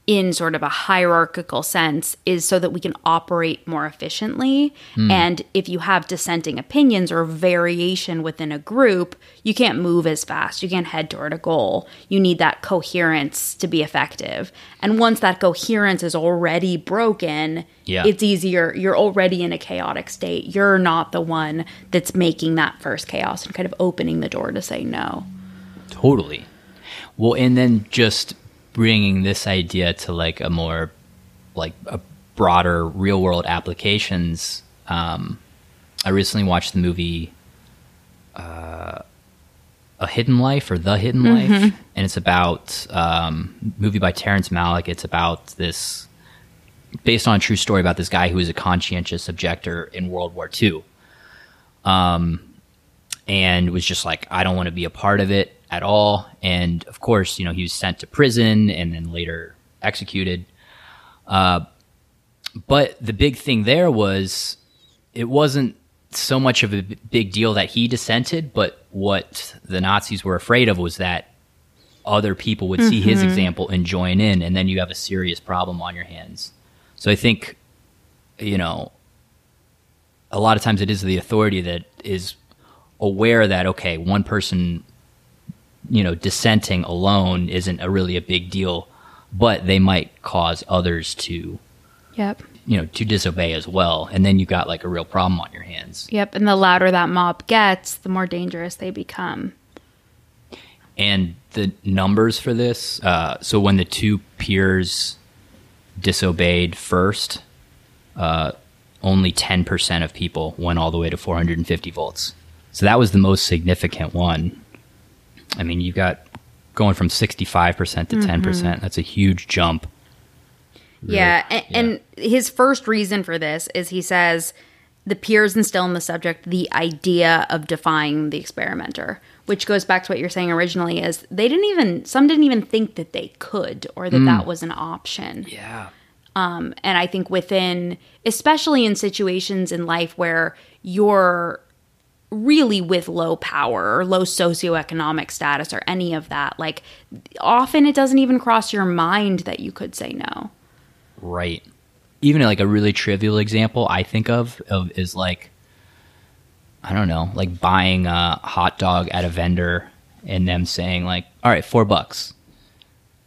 Speaker 2: in sort of a hierarchical sense is so that we can operate more efficiently. Hmm. And if you have dissenting opinions or variation within a group, you can't move as fast. You can't head toward a goal. You need that coherence to be effective. And once that coherence is already broken,
Speaker 1: Yeah.
Speaker 2: it's easier. You're already in a chaotic state. You're not the one that's making that first chaos and kind of opening the door to say no.
Speaker 1: Totally. Well, and then just bringing this idea to like a more like a broader real world applications. Um, I recently watched the movie uh, A Hidden Life or The Hidden Life, and it's about um, movie by Terrence Malick. It's about this based on a true story about this guy who was a conscientious objector in World War II Um, and was just like, I don't want to be a part of it at all. And of course, you know, he was sent to prison and then later executed. Uh, but the big thing there was it wasn't so much of a big deal that he dissented, but what the Nazis were afraid of was that other people would see his example and join in, and then you have a serious problem on your hands. So I think, you know, a lot of times it is the authority that is aware that okay, one person, you know, dissenting alone isn't a really a big deal, but they might cause others to,
Speaker 2: Yep.
Speaker 1: you know, to disobey as well, and then you've got like a real problem on your hands.
Speaker 2: Yep. And the louder that mob gets, the more dangerous they become.
Speaker 1: And the numbers for this, uh, so when the two peers disobeyed first, uh, only 10% of people went all the way to 450 volts. So that was the most significant one. I mean, you've got going from 65% to 10%. That's a huge jump. Really-
Speaker 2: Yeah, and, and his first reason for this is he says the peers instill in the subject the idea of defying the experimenter, which goes back to what you're saying originally is they didn't even some didn't even think that they could or that that was an option.
Speaker 1: Yeah.
Speaker 2: Um, and I think within, especially in situations in life where you're really with low power or low socioeconomic status or any of that, like often it doesn't even cross your mind that you could say no.
Speaker 1: Right. Even like a really trivial example I think of, of is like I don't know, like buying a hot dog at a vendor and them saying like, "All right, 4 bucks."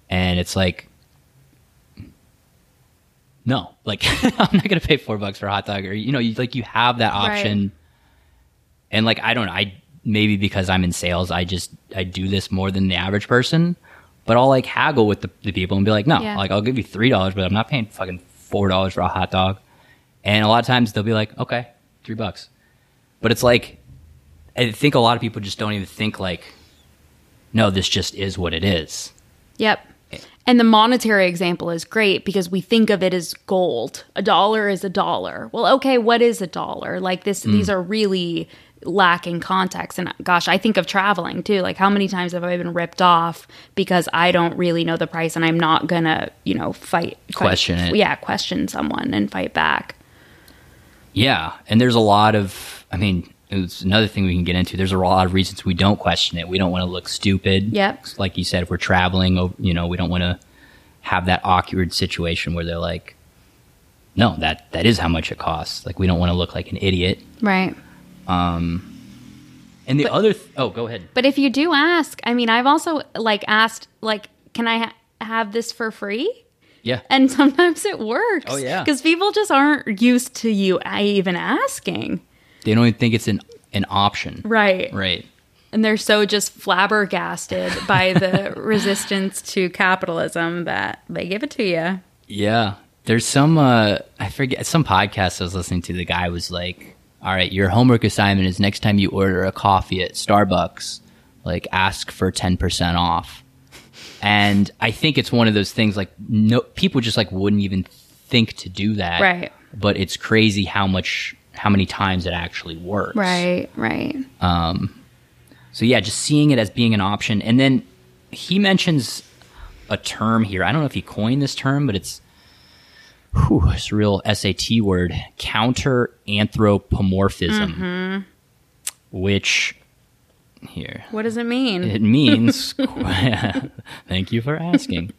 Speaker 1: And it's like no, like I'm not going to pay 4 bucks for a hot dog or you know, you like you have that
Speaker 2: Right.
Speaker 1: And like I don't know, I maybe because I'm in sales, I just I do this more than the average person. But I'll like haggle with the, the people and be like, no,
Speaker 2: Yeah.
Speaker 1: like I'll give you three dollars, but I'm not paying fucking four dollars for a hot dog. And a lot of times they'll be like, okay, three bucks. But it's like I think a lot of people just don't even think like, no, this just is what it is.
Speaker 2: Yep. And the monetary example is great because we think of it as gold. A dollar is a dollar. Well, okay, what is a dollar? Like this these mm. are really lacking context and gosh, I think of traveling too. Like how many times have I been ripped off because I don't really know the price and I'm not going to, you know, fight, fight
Speaker 1: Question it.
Speaker 2: Yeah, question someone and fight back.
Speaker 1: Yeah, and there's a lot of, I mean, it's another thing we can get into. There's a lot of reasons we don't question it. We don't want to look stupid.
Speaker 2: Yep.
Speaker 1: Like you said, if we're traveling, oh, you know, we don't want to have that awkward situation where they're like, no, that that is how much it costs. Like we don't want to look like an idiot.
Speaker 2: Right.
Speaker 1: And the other, th- oh, go ahead.
Speaker 2: But if you do ask, I mean, I've also like asked like can I ha- have this for free?
Speaker 1: Yeah.
Speaker 2: And sometimes it works.
Speaker 1: Oh, yeah.
Speaker 2: Because people just aren't used to you even asking.
Speaker 1: They don't even think it's an an option.
Speaker 2: Right.
Speaker 1: Right.
Speaker 2: And they're so just flabbergasted by the resistance to capitalism that they give it to you.
Speaker 1: Yeah. There's some uh I forget some podcast I was listening to, the guy was like, All right, your homework assignment is next time you order a coffee at Starbucks, like ask for ten percent off. And I think it's one of those things like no people just like wouldn't even think to do that.
Speaker 2: Right.
Speaker 1: But it's crazy how much how many times it actually works.
Speaker 2: Right, right.
Speaker 1: Um So yeah, just seeing it as being an option, and then he mentions a term here. I don't know if he coined this term, but it's whew, it's a real SAT word: counter anthropomorphism, which here
Speaker 2: What does it mean?
Speaker 1: it means. thank you for asking.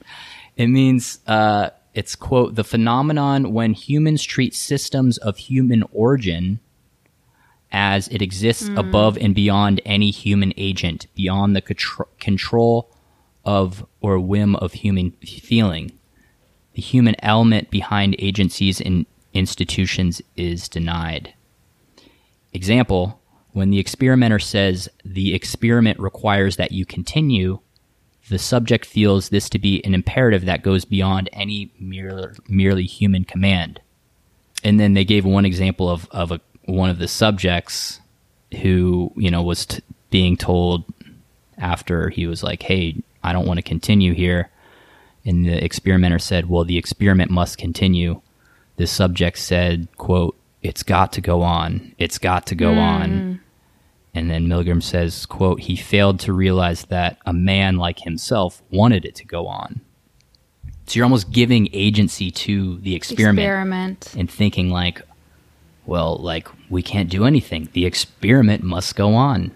Speaker 1: It means uh, it's quote the phenomenon when humans treat systems of human origin as it exists above and beyond any human agent, beyond the contr- control of or whim of human feeling. The human element behind agencies and institutions is denied. Example, when the experimenter says the experiment requires that you continue, the subject feels this to be an imperative that goes beyond any mere, merely human command. And then they gave one example of, of a, one of the subjects who, you know, was t- being told after he was like, hey, I don't want to continue here. And the experimenter said, well, the experiment must continue. The subject said, quote, it's got to go on. It's got to go on. Hmm. And then Milgram says, quote, he failed to realize that a man like himself wanted it to go on. So you're almost giving agency to the experiment,
Speaker 2: Experiment.
Speaker 1: and thinking like, well, like we can't do anything. The experiment must go on.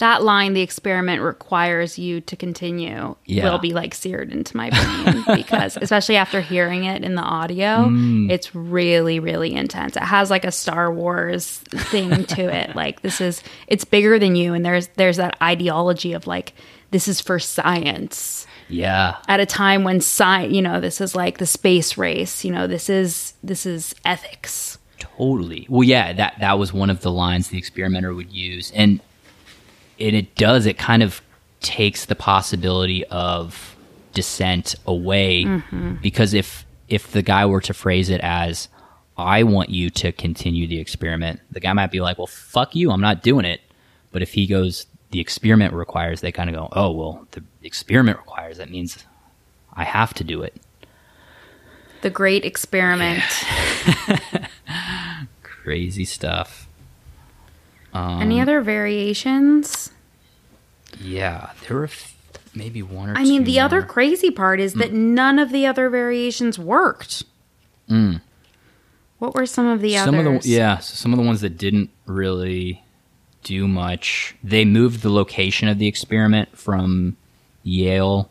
Speaker 2: That line, the experiment requires you to continue,
Speaker 1: Yeah.
Speaker 2: will be like seared into my brain because, especially after hearing it in the audio,
Speaker 1: Mm.
Speaker 2: it's really, really intense. It has like a Star Wars thing to it. Like this is, it's bigger than you, and there's there's that ideology of like this is for science
Speaker 1: Yeah.
Speaker 2: at a time when science, you know, this is like the space race. You know, this is this is ethics.
Speaker 1: Totally. Well, yeah, that that was one of the lines the experimenter would use, and and it does. It kind of takes the possibility of dissent away mm-hmm. because if if the guy were to phrase it as I want you to continue the experiment, the guy might be like, "Well, fuck you, I'm not doing it." But if he goes, the experiment requires, they kind of go, "Oh, well, the experiment requires. That means I have to do it."
Speaker 2: The great experiment.
Speaker 1: Crazy stuff. Um,
Speaker 2: Any other variations?
Speaker 1: Yeah, there were f- maybe one or
Speaker 2: I mean, the other crazy part is that none of the other variations worked. What were some of the
Speaker 1: some
Speaker 2: others?
Speaker 1: of the yeah, so some of the ones that didn't really do much. They moved the location of the experiment from Yale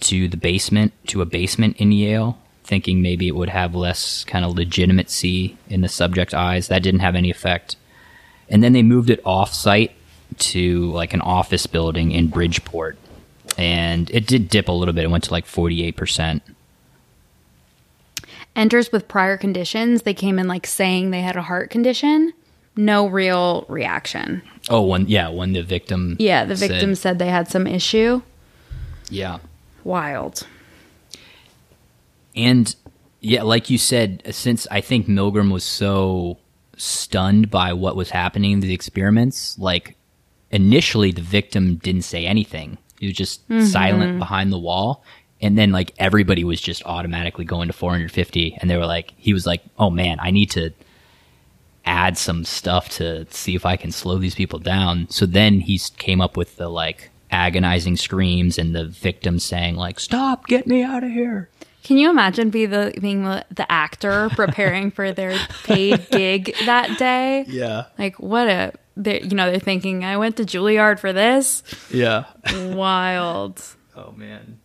Speaker 1: to the basement to a basement in Yale, thinking maybe it would have less kind of legitimacy in the subject's eyes. That didn't have any effect. And then they moved it off site to like an office building in Bridgeport. And it did dip a little bit. It went to like 48%.
Speaker 2: Enters with prior conditions. They came in like saying they had a heart condition. No real reaction.
Speaker 1: Oh, when yeah, when the victim
Speaker 2: Yeah, the
Speaker 1: said-
Speaker 2: victim said they had some issue.
Speaker 1: yeah.
Speaker 2: Wild.
Speaker 1: And yeah, like you said, since I think Milgram was so stunned by what was happening in the experiments, like initially the victim didn't say anything. He was just mm-hmm. silent behind the wall. And then like everybody was just automatically going to 450 and they were like he was like, "Oh man, I need to add some stuff to see if I can slow these people down." So then he came up with the like agonizing screams and the victim saying like, "Stop, get me out of here."
Speaker 2: Can you imagine be the being the, the actor preparing for their paid gig that day?
Speaker 1: Yeah.
Speaker 2: Like what a they you know they're thinking I went to Juilliard for this.
Speaker 1: Yeah.
Speaker 2: Wild.
Speaker 1: Oh man.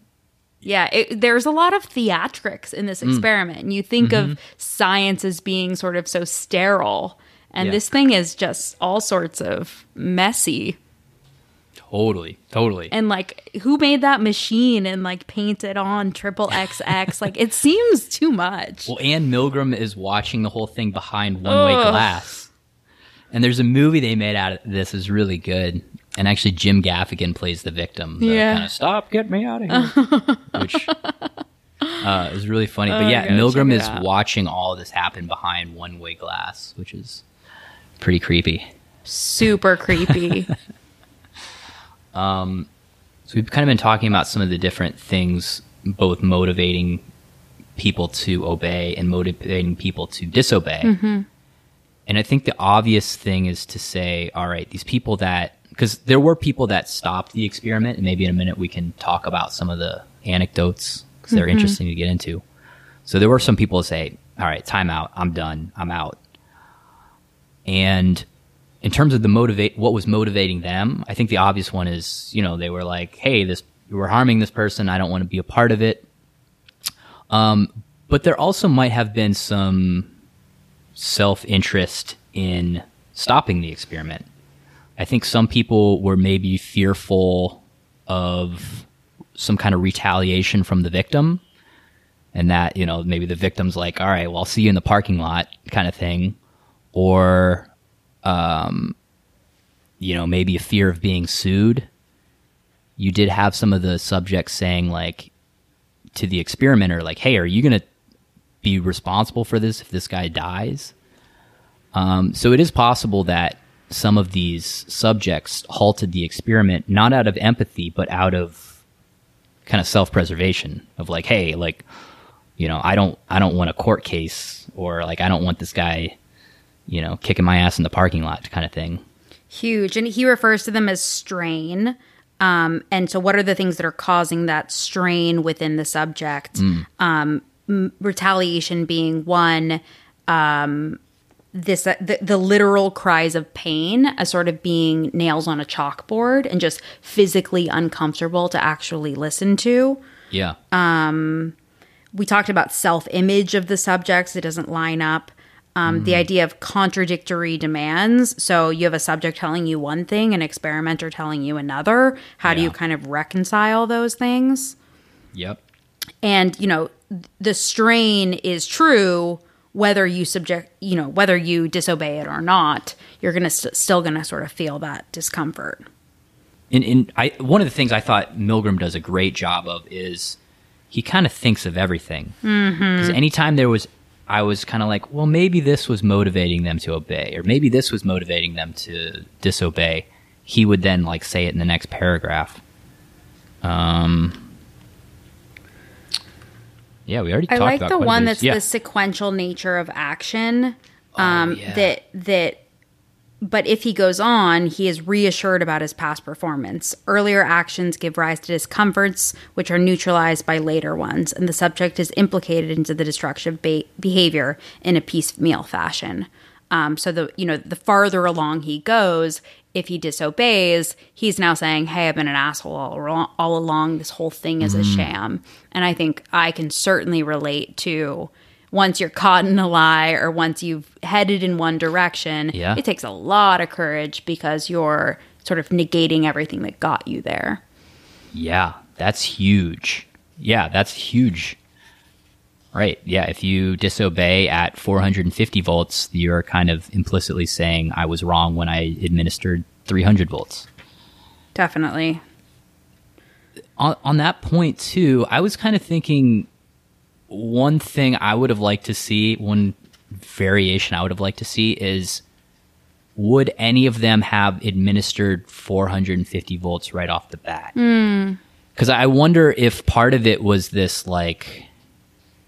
Speaker 2: Yeah, it, there's a lot of theatrics in
Speaker 1: Mm.
Speaker 2: this experiment. You think of science as being sort of so sterile, and
Speaker 1: Yeah.
Speaker 2: this thing is just all sorts of messy.
Speaker 1: Totally. Totally.
Speaker 2: And like, who made that machine and like painted on triple XX? like, it seems too much.
Speaker 1: well, and Milgram is watching the whole thing behind one way glass. And there's a movie they made out of this is really good. And actually Jim Gaffigan plays the victim. The
Speaker 2: Yeah.
Speaker 1: Kind of, Stop, get me out of here. Which uh, is really funny. But
Speaker 2: Oh,
Speaker 1: yeah, Milgram is
Speaker 2: out.
Speaker 1: watching all this happen behind one way glass, which is pretty creepy.
Speaker 2: Super creepy.
Speaker 1: Um, so we've kind of been talking about some of the different things, both motivating people to obey and motivating people to disobey. Mm-hmm. And I think the obvious thing is to say, all right, these people that, because there were people that stopped the experiment, and maybe in a minute we can talk about some of the anecdotes because they're mm-hmm. interesting to get into. So there were some people that say, all right, time out, I'm done, I'm out. And in terms of the motivate, what was motivating them, I think the obvious one is, you know, they were like, hey, this, we're harming this person, I don't want to be a part of it. Um, but there also might have been some self interest in stopping the experiment. I think some people were maybe fearful of some kind of retaliation from the victim. And that, you know, maybe the victim's like, all right, well, I'll see you in the parking lot kind of thing. Or, um, you know, maybe a fear of being sued. You did have some of the subjects saying, like, to the experimenter, like, hey, are you going to be responsible for this if this guy dies? Um, so it is possible that some of these subjects halted the experiment not out of empathy, but out of kind of self preservation of like, hey, like, you know, I don't, I don't want a court case or like, I don't want this guy, you know, kicking my ass in the parking lot kind of thing.
Speaker 2: Huge. And he refers to them as strain. Um, and so, what are the things that are causing that strain within the subject?
Speaker 1: Mm.
Speaker 2: Um, m- retaliation being one. Um, this uh, the, the literal cries of pain as sort of being nails on a chalkboard and just physically uncomfortable to actually listen to.
Speaker 1: Yeah.
Speaker 2: We talked about self image of the subjects; it doesn't line up. Um, The idea of contradictory demands. So you have a subject telling you one thing, an experimenter telling you another. How do you kind of reconcile those things?
Speaker 1: yep.
Speaker 2: and you know the strain is true whether you subject you know whether you disobey it or not you're gonna st- still gonna sort of feel that discomfort
Speaker 1: And, and I, one of the things I thought Milgram does a great job of is he kind of thinks of everything. Because anytime there was, I was kind of like, well, maybe this was motivating them to obey, or maybe this was motivating them to disobey. He would then like say it in the next paragraph. Um. Yeah, we already
Speaker 2: i like the one that's
Speaker 1: yeah.
Speaker 2: the sequential nature of action um
Speaker 1: yeah.
Speaker 2: that that but if he goes on, he is reassured about his past performance. Earlier actions give rise to discomforts, which are neutralized by later ones, and the subject is implicated into the destructive ba- behavior in a piecemeal fashion. Um, so the you know the farther along he goes, if he disobeys, he's now saying, "Hey, I've been an asshole all, all along. This whole thing is a sham." And I think I can certainly relate to once you're caught in a lie or once you've headed in one direction,
Speaker 1: Yeah.
Speaker 2: it takes a lot of courage because you're sort of negating everything that got you there.
Speaker 1: Yeah, that's huge. Yeah, that's huge. Right. Yeah. If you disobey at 450 volts, you're kind of implicitly saying I was wrong when I administered 300 volts.
Speaker 2: Definitely.
Speaker 1: On, on that point, too, I was kind of thinking one thing I would have liked to see, one variation I would have liked to see is would any of them have administered 450 volts right off the bat? Hmm. Because I wonder if part of it was this, like,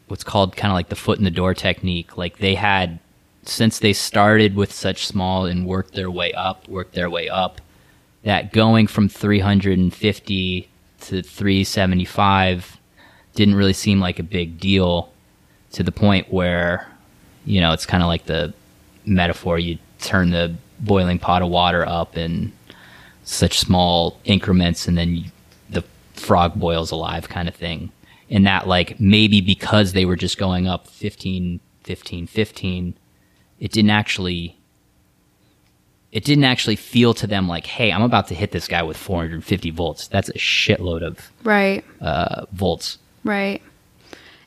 Speaker 1: what's called kind of like the foot in the door technique. Like, they had, since they started with such small and worked their way up, worked their way up, that going from 350 to 375 didn't really seem like a big deal to the point where, you know, it's kind of like the metaphor you turn the boiling pot of water up in such small increments and then you, the frog boils alive kind of thing. And that, like, maybe because they were just going up 15, 15, 15, it didn't actually it didn't actually feel to them like, hey, I'm about to hit this guy with 450 volts. That's a shitload of
Speaker 2: Right.
Speaker 1: uh, volts.
Speaker 2: Right.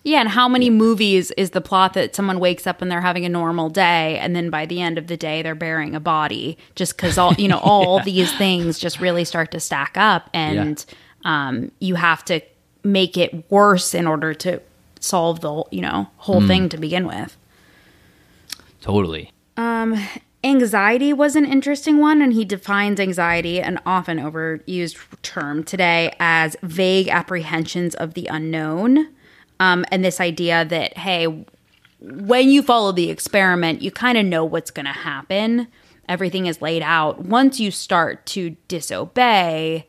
Speaker 2: Yeah, and how many movies is the plot that someone wakes up and they're having a normal day, and then by the end of the day they're burying a body, just because all you know all these things just really start to stack up, and um, you have to make it worse in order to solve the you know whole thing to begin with.
Speaker 1: Totally.
Speaker 2: Anxiety was an interesting one, and he defines anxiety, an often overused term today, as vague apprehensions of the unknown. Um, and this idea that, hey, when you follow the experiment, you kind of know what's going to happen. Everything is laid out. Once you start to disobey,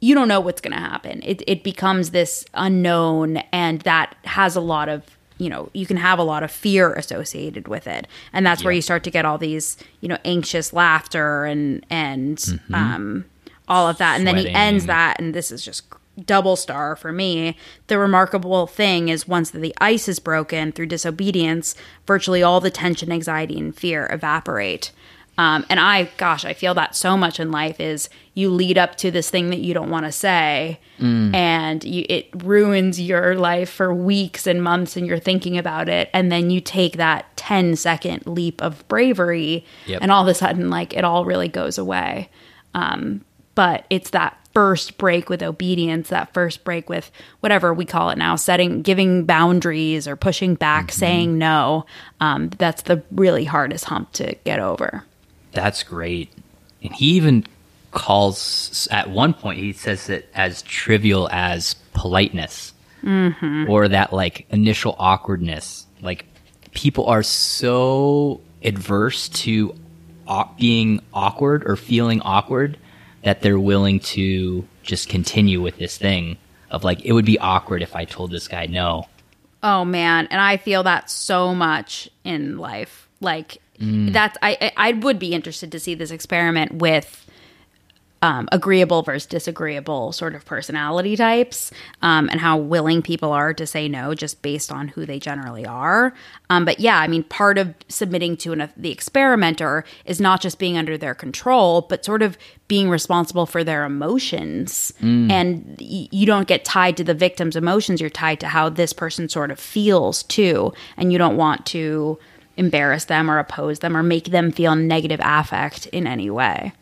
Speaker 2: you don't know what's going to happen. It, it becomes this unknown, and that has a lot of, you know, you can have a lot of fear associated with it, and that's where you start to get all these, you know, anxious laughter and and um, all of that, and then he ends that, and this is just double star for me. The remarkable thing is once the ice is broken through disobedience, virtually all the tension, anxiety, and fear evaporate. Um, and I, gosh, I feel that so much in life is you lead up to this thing that you don't want to say, and you, it ruins your life for weeks and months, and you're thinking about it, and then you take that 10 second leap of bravery,
Speaker 1: Yep.
Speaker 2: and all of a sudden, like it all really goes away. Um, but it's that first break with obedience, that first break with whatever we call it now, setting, giving boundaries or pushing back, saying no. Um, that's the really hardest hump to get over.
Speaker 1: That's great. And he even calls, at one point, he says it as trivial as politeness mm-hmm. or that like initial awkwardness. Like people are so adverse to au- being awkward or feeling awkward that they're willing to just continue with this thing of like, it would be awkward if I told this guy no.
Speaker 2: Oh man, and I feel that so much in life. Like that's I I I would be interested to see this experiment with um, agreeable versus disagreeable sort of personality types, um, and how willing people are to say no just based on who they generally are. Um, but yeah, I mean, part of submitting to an, the experimenter is not just being under their control, but sort of being responsible for their emotions. And y- you don't get tied to the victim's emotions; you're tied to how this person sort of feels too, and you don't want to embarrass them or oppose them or make them feel negative affect in any way.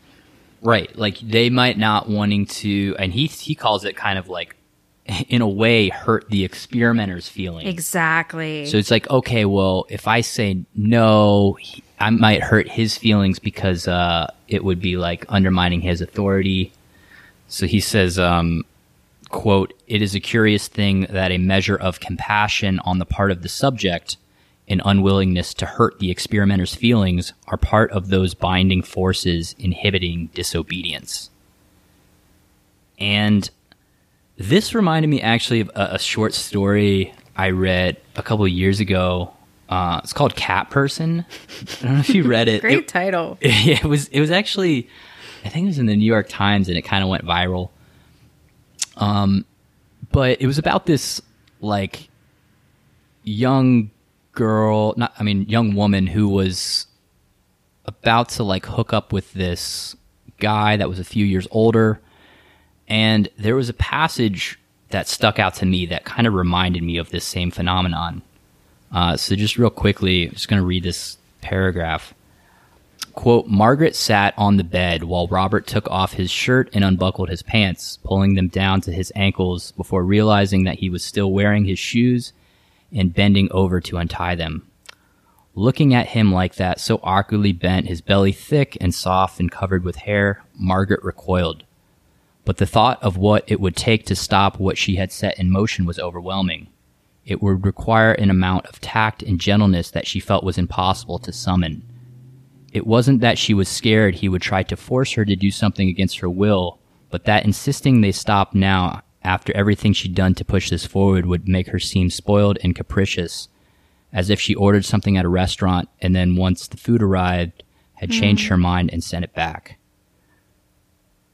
Speaker 1: Right. Like they might not wanting to, and he he calls it kind of like, in a way, hurt the experimenter's feelings.
Speaker 2: Exactly.
Speaker 1: So it's like, okay, well, if I say no, he, I might hurt his feelings because uh, it would be like undermining his authority. So he says, um, quote, it is a curious thing that a measure of compassion on the part of the subject and unwillingness to hurt the experimenter's feelings are part of those binding forces inhibiting disobedience. And this reminded me actually of a, a short story I read a couple of years ago. Uh, it's called Cat Person. I don't know if you read it.
Speaker 2: Great
Speaker 1: It-
Speaker 2: title.
Speaker 1: it was it was actually I think it was in the New York Times and it kind of went viral. Um but it was about this like young girl, not I mean young woman who was about to like hook up with this guy that was a few years older and there was a passage that stuck out to me that kind of reminded me of this same phenomenon. Uh, so just real quickly, I'm just going to read this paragraph. Quote, Margaret sat on the bed while Robert took off his shirt and unbuckled his pants, pulling them down to his ankles before realizing that he was still wearing his shoes and bending over to untie them. Looking at him like that, so awkwardly bent, his belly thick and soft and covered with hair, Margaret recoiled. But the thought of what it would take to stop what she had set in motion was overwhelming. It would require an amount of tact and gentleness that she felt was impossible to summon. It wasn't that she was scared he would try to force her to do something against her will, but that insisting they stop now, after everything she'd done to push this forward, would make her seem spoiled and capricious, as if she ordered something at a restaurant and then once the food arrived, had mm. changed her mind and sent it back.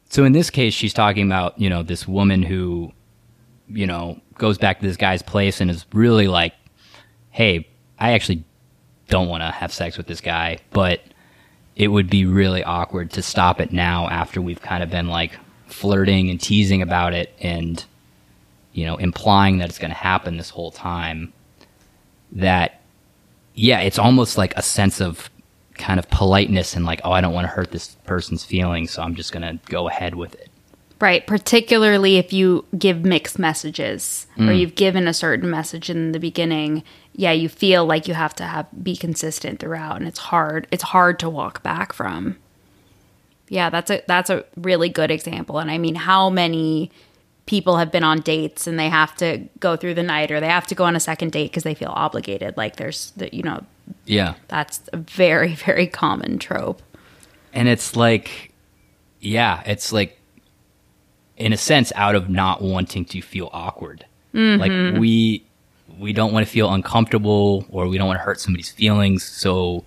Speaker 1: So in this case, she's talking about, you know, this woman who, you know, goes back to this guy's place and is really like, hey, I actually don't want to have sex with this guy, but it would be really awkward to stop it now after we've kind of been like flirting and teasing about it and, you know, implying that it's going to happen this whole time. That, yeah, it's almost like a sense of kind of politeness and like, oh, I don't want to hurt this person's feelings, so I'm just going to go ahead with it.
Speaker 2: Right, particularly if you give mixed messages or mm. you've given a certain message in the beginning, yeah, you feel like you have to have be consistent throughout and it's hard it's hard to walk back from. Yeah, that's a that's a really good example and I mean how many people have been on dates and they have to go through the night or they have to go on a second date because they feel obligated like there's the, you know
Speaker 1: Yeah.
Speaker 2: that's a very very common trope.
Speaker 1: and it's like yeah it's like in a sense out of not wanting to feel awkward like mm-hmm. we we don't want to feel uncomfortable or we don't want to hurt somebody's feelings so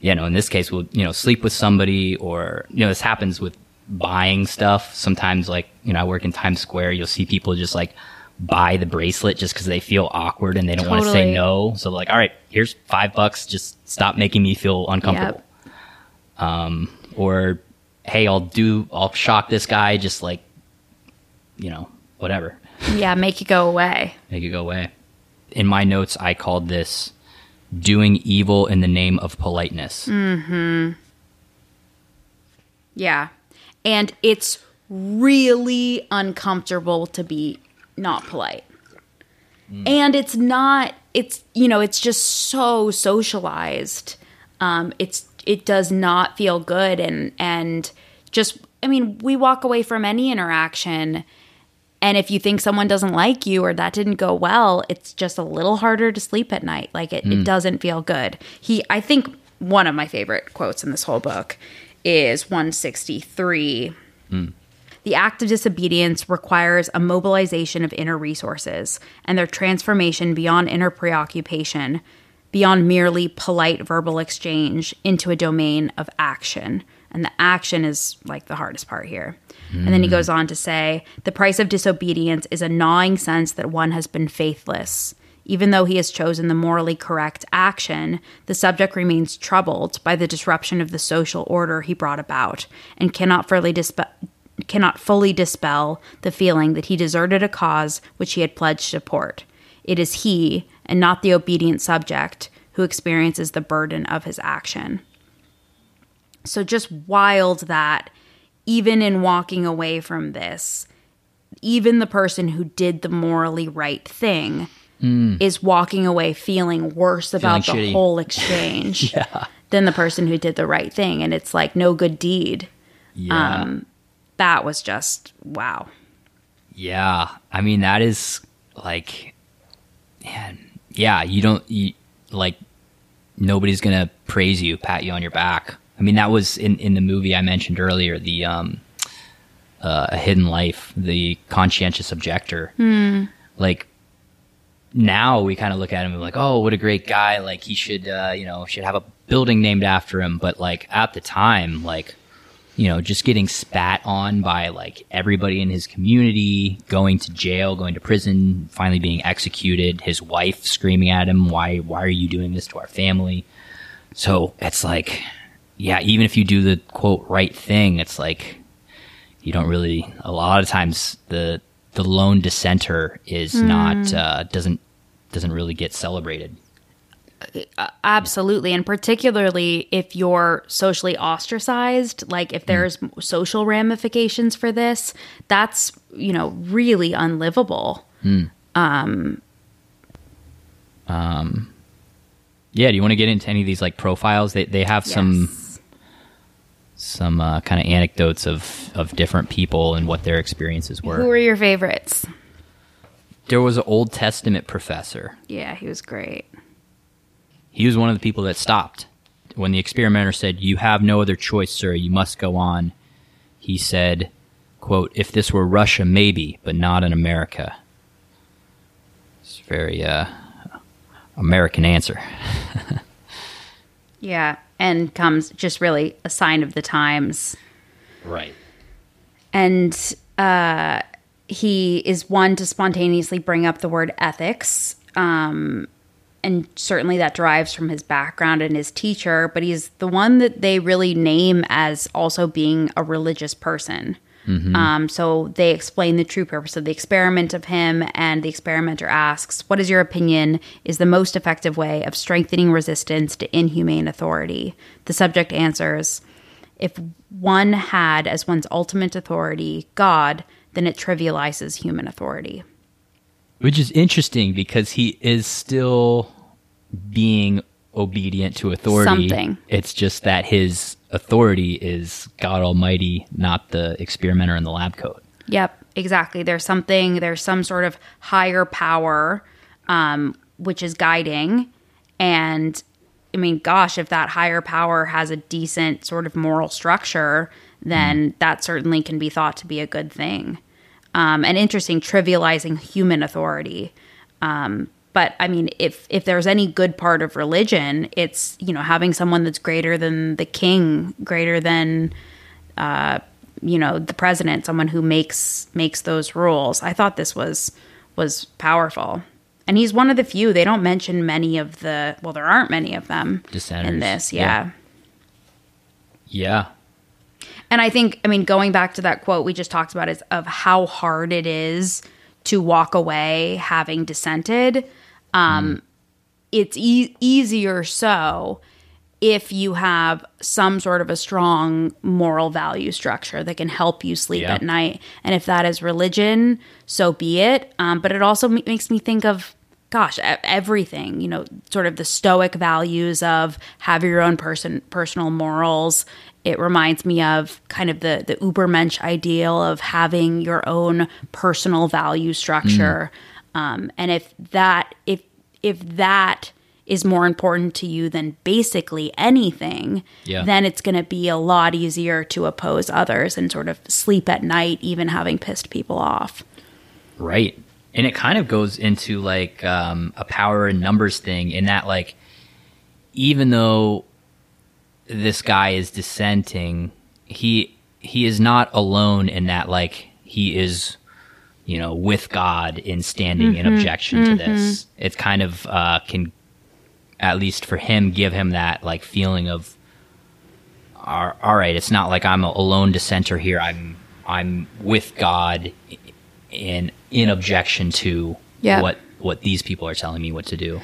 Speaker 1: you know in this case we'll you know sleep with somebody or you know this happens with buying stuff. Sometimes, like you know, I work in Times Square. You'll see people just like buy the bracelet just because they feel awkward and they don't want to say no. So like, all right, here's five bucks. Just stop making me feel uncomfortable. Um, or hey, I'll do, I'll shock this guy. Just like, you know, whatever,
Speaker 2: Yeah, make it go away.
Speaker 1: make it go away. In my notes, I called this doing evil in the name of politeness.
Speaker 2: Yeah. And it's really uncomfortable to be not polite. And it's not it's you know, it's just so socialized. Um it's it does not feel good and and just I mean, we walk away from any interaction and if you think someone doesn't like you or that didn't go well, it's just a little harder to sleep at night. Like it, it hmm. doesn't feel good. He, I think one of my favorite quotes in this whole book is 163. Hmm. The act of disobedience requires a mobilization of inner resources and their transformation beyond inner preoccupation, beyond merely polite verbal exchange, into a domain of action. And the action is like the hardest part here. And then he goes on to say the price of disobedience is a gnawing sense that one has been faithless. Even though he has chosen the morally correct action, the subject remains troubled by the disruption of the social order he brought about and cannot fully dispel cannot fully dispel the feeling that he deserted a cause which he had pledged support. It is he, and not the obedient subject, who experiences the burden of his action. So just wild that even in walking away from this, even the person who did the morally right thing is walking away feeling worse about the
Speaker 1: shitty.
Speaker 2: whole exchange than the person who did the right thing. And it's like no good deed.
Speaker 1: Yeah.
Speaker 2: Um, that was just wow.
Speaker 1: Yeah, I mean that is like, man, yeah. You don't you, like nobody's gonna praise you, pat you on your back. I mean that was in in the movie I mentioned earlier, the um, uh, a hidden life, the conscientious objector. Like now we kind of look at him and like, oh, what a great guy! Like he should, uh, you know, should have a building named after him. But like at the time, like you know, just getting spat on by like everybody in his community, going to jail, going to prison, finally being executed, his wife screaming at him, why why are you doing this to our family? So it's like yeah, even if you do the quote right thing, it's like you don't really a lot of times the the lone dissenter is not uh, doesn't doesn't really get celebrated.
Speaker 2: Absolutely. And particularly if you're socially ostracized, like if there's social ramifications for this, that's, you know, really unlivable. Um. Um.
Speaker 1: Yeah, do you want to get into any of these like profiles? They they have
Speaker 2: Yes.
Speaker 1: some uh, kind of anecdotes of of different people and what their experiences were.
Speaker 2: Who were your favorites?
Speaker 1: there was an Old Testament professor.
Speaker 2: Yeah, he was great.
Speaker 1: He was one of the people that stopped when the experimenter said, "You have no other choice, sir. You must go on." He said, "Quote: If this were Russia, maybe, but not in America." It's a very uh, American answer.
Speaker 2: Yeah. And comes just really a sign of the times.
Speaker 1: Right.
Speaker 2: and uh, he is one to spontaneously bring up the word ethics um, and certainly that derives from his background and his teacher but he's the one that they really name as also being a religious person um, so they explain the true purpose of the experiment of him and the experimenter asks what is your opinion is the most effective way of strengthening resistance to inhumane authority the subject answers if one had as one's ultimate authority God, then it trivializes human authority.
Speaker 1: Which is interesting because he is still being obedient to authority.
Speaker 2: Something.
Speaker 1: It's just that his authority is God Almighty, not the experimenter in the lab coat.
Speaker 2: Yep, exactly. There's something, there's some sort of higher power um, which is guiding. And I mean, gosh, if that higher power has a decent sort of moral structure, then that certainly can be thought to be a good thing. Um, and interesting, trivializing human authority. Um, but I mean, if if there's any good part of religion, it's you know having someone that's greater than the king, greater than uh, you know the president, someone who makes makes those rules. I thought this was was powerful. And he's one of the few. They don't mention many of the well, there aren't many of them
Speaker 1: Dissenters.
Speaker 2: in this.
Speaker 1: Yeah.
Speaker 2: yeah.
Speaker 1: Yeah.
Speaker 2: And I think, I mean, going back to that quote we just talked about is of how hard it is to walk away having dissented. Um, It's e- easier so if you have some sort of a strong moral value structure that can help you sleep
Speaker 1: Yeah.
Speaker 2: at night. And if that is religion, so be it. Um, but it also m- makes me think of, gosh, everything, you know, sort of the stoic values of have your own person, personal morals. It reminds me of kind of the, the Ubermensch ideal of having your own personal value structure. Um, and if that, if, if that is more important to you than basically anything,
Speaker 1: Yeah.
Speaker 2: then it's going to be a lot easier to oppose others and sort of sleep at night, even having pissed people off.
Speaker 1: Right. And it kind of goes into like um, a power and numbers thing in that like even though this guy is dissenting, he he is not alone in that like he is you know with God in standing in objection to this. It kind of uh, can at least for him give him that like feeling of all all right, it's not like I'm a lone dissenter here. I'm I'm with God in in objection to
Speaker 2: Yeah.
Speaker 1: what what these people are telling me what to do.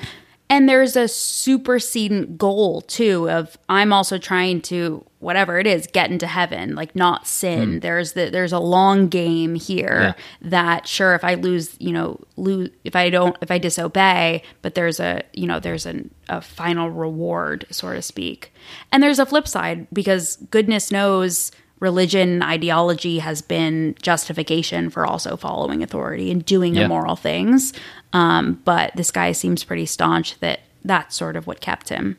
Speaker 2: And there's a supersedent goal too of I'm also trying to whatever it is get into heaven, like not sin. Hmm. There's the there's a long game here that sure if I lose, you know, lose if I don't if I disobey, but there's a you know there's an, a final reward, so to speak. And there's a flip side because goodness knows religion ideology has been justification for also following authority and doing
Speaker 1: Yeah.
Speaker 2: immoral things. Um, but this guy seems pretty staunch that that's sort of what kept him.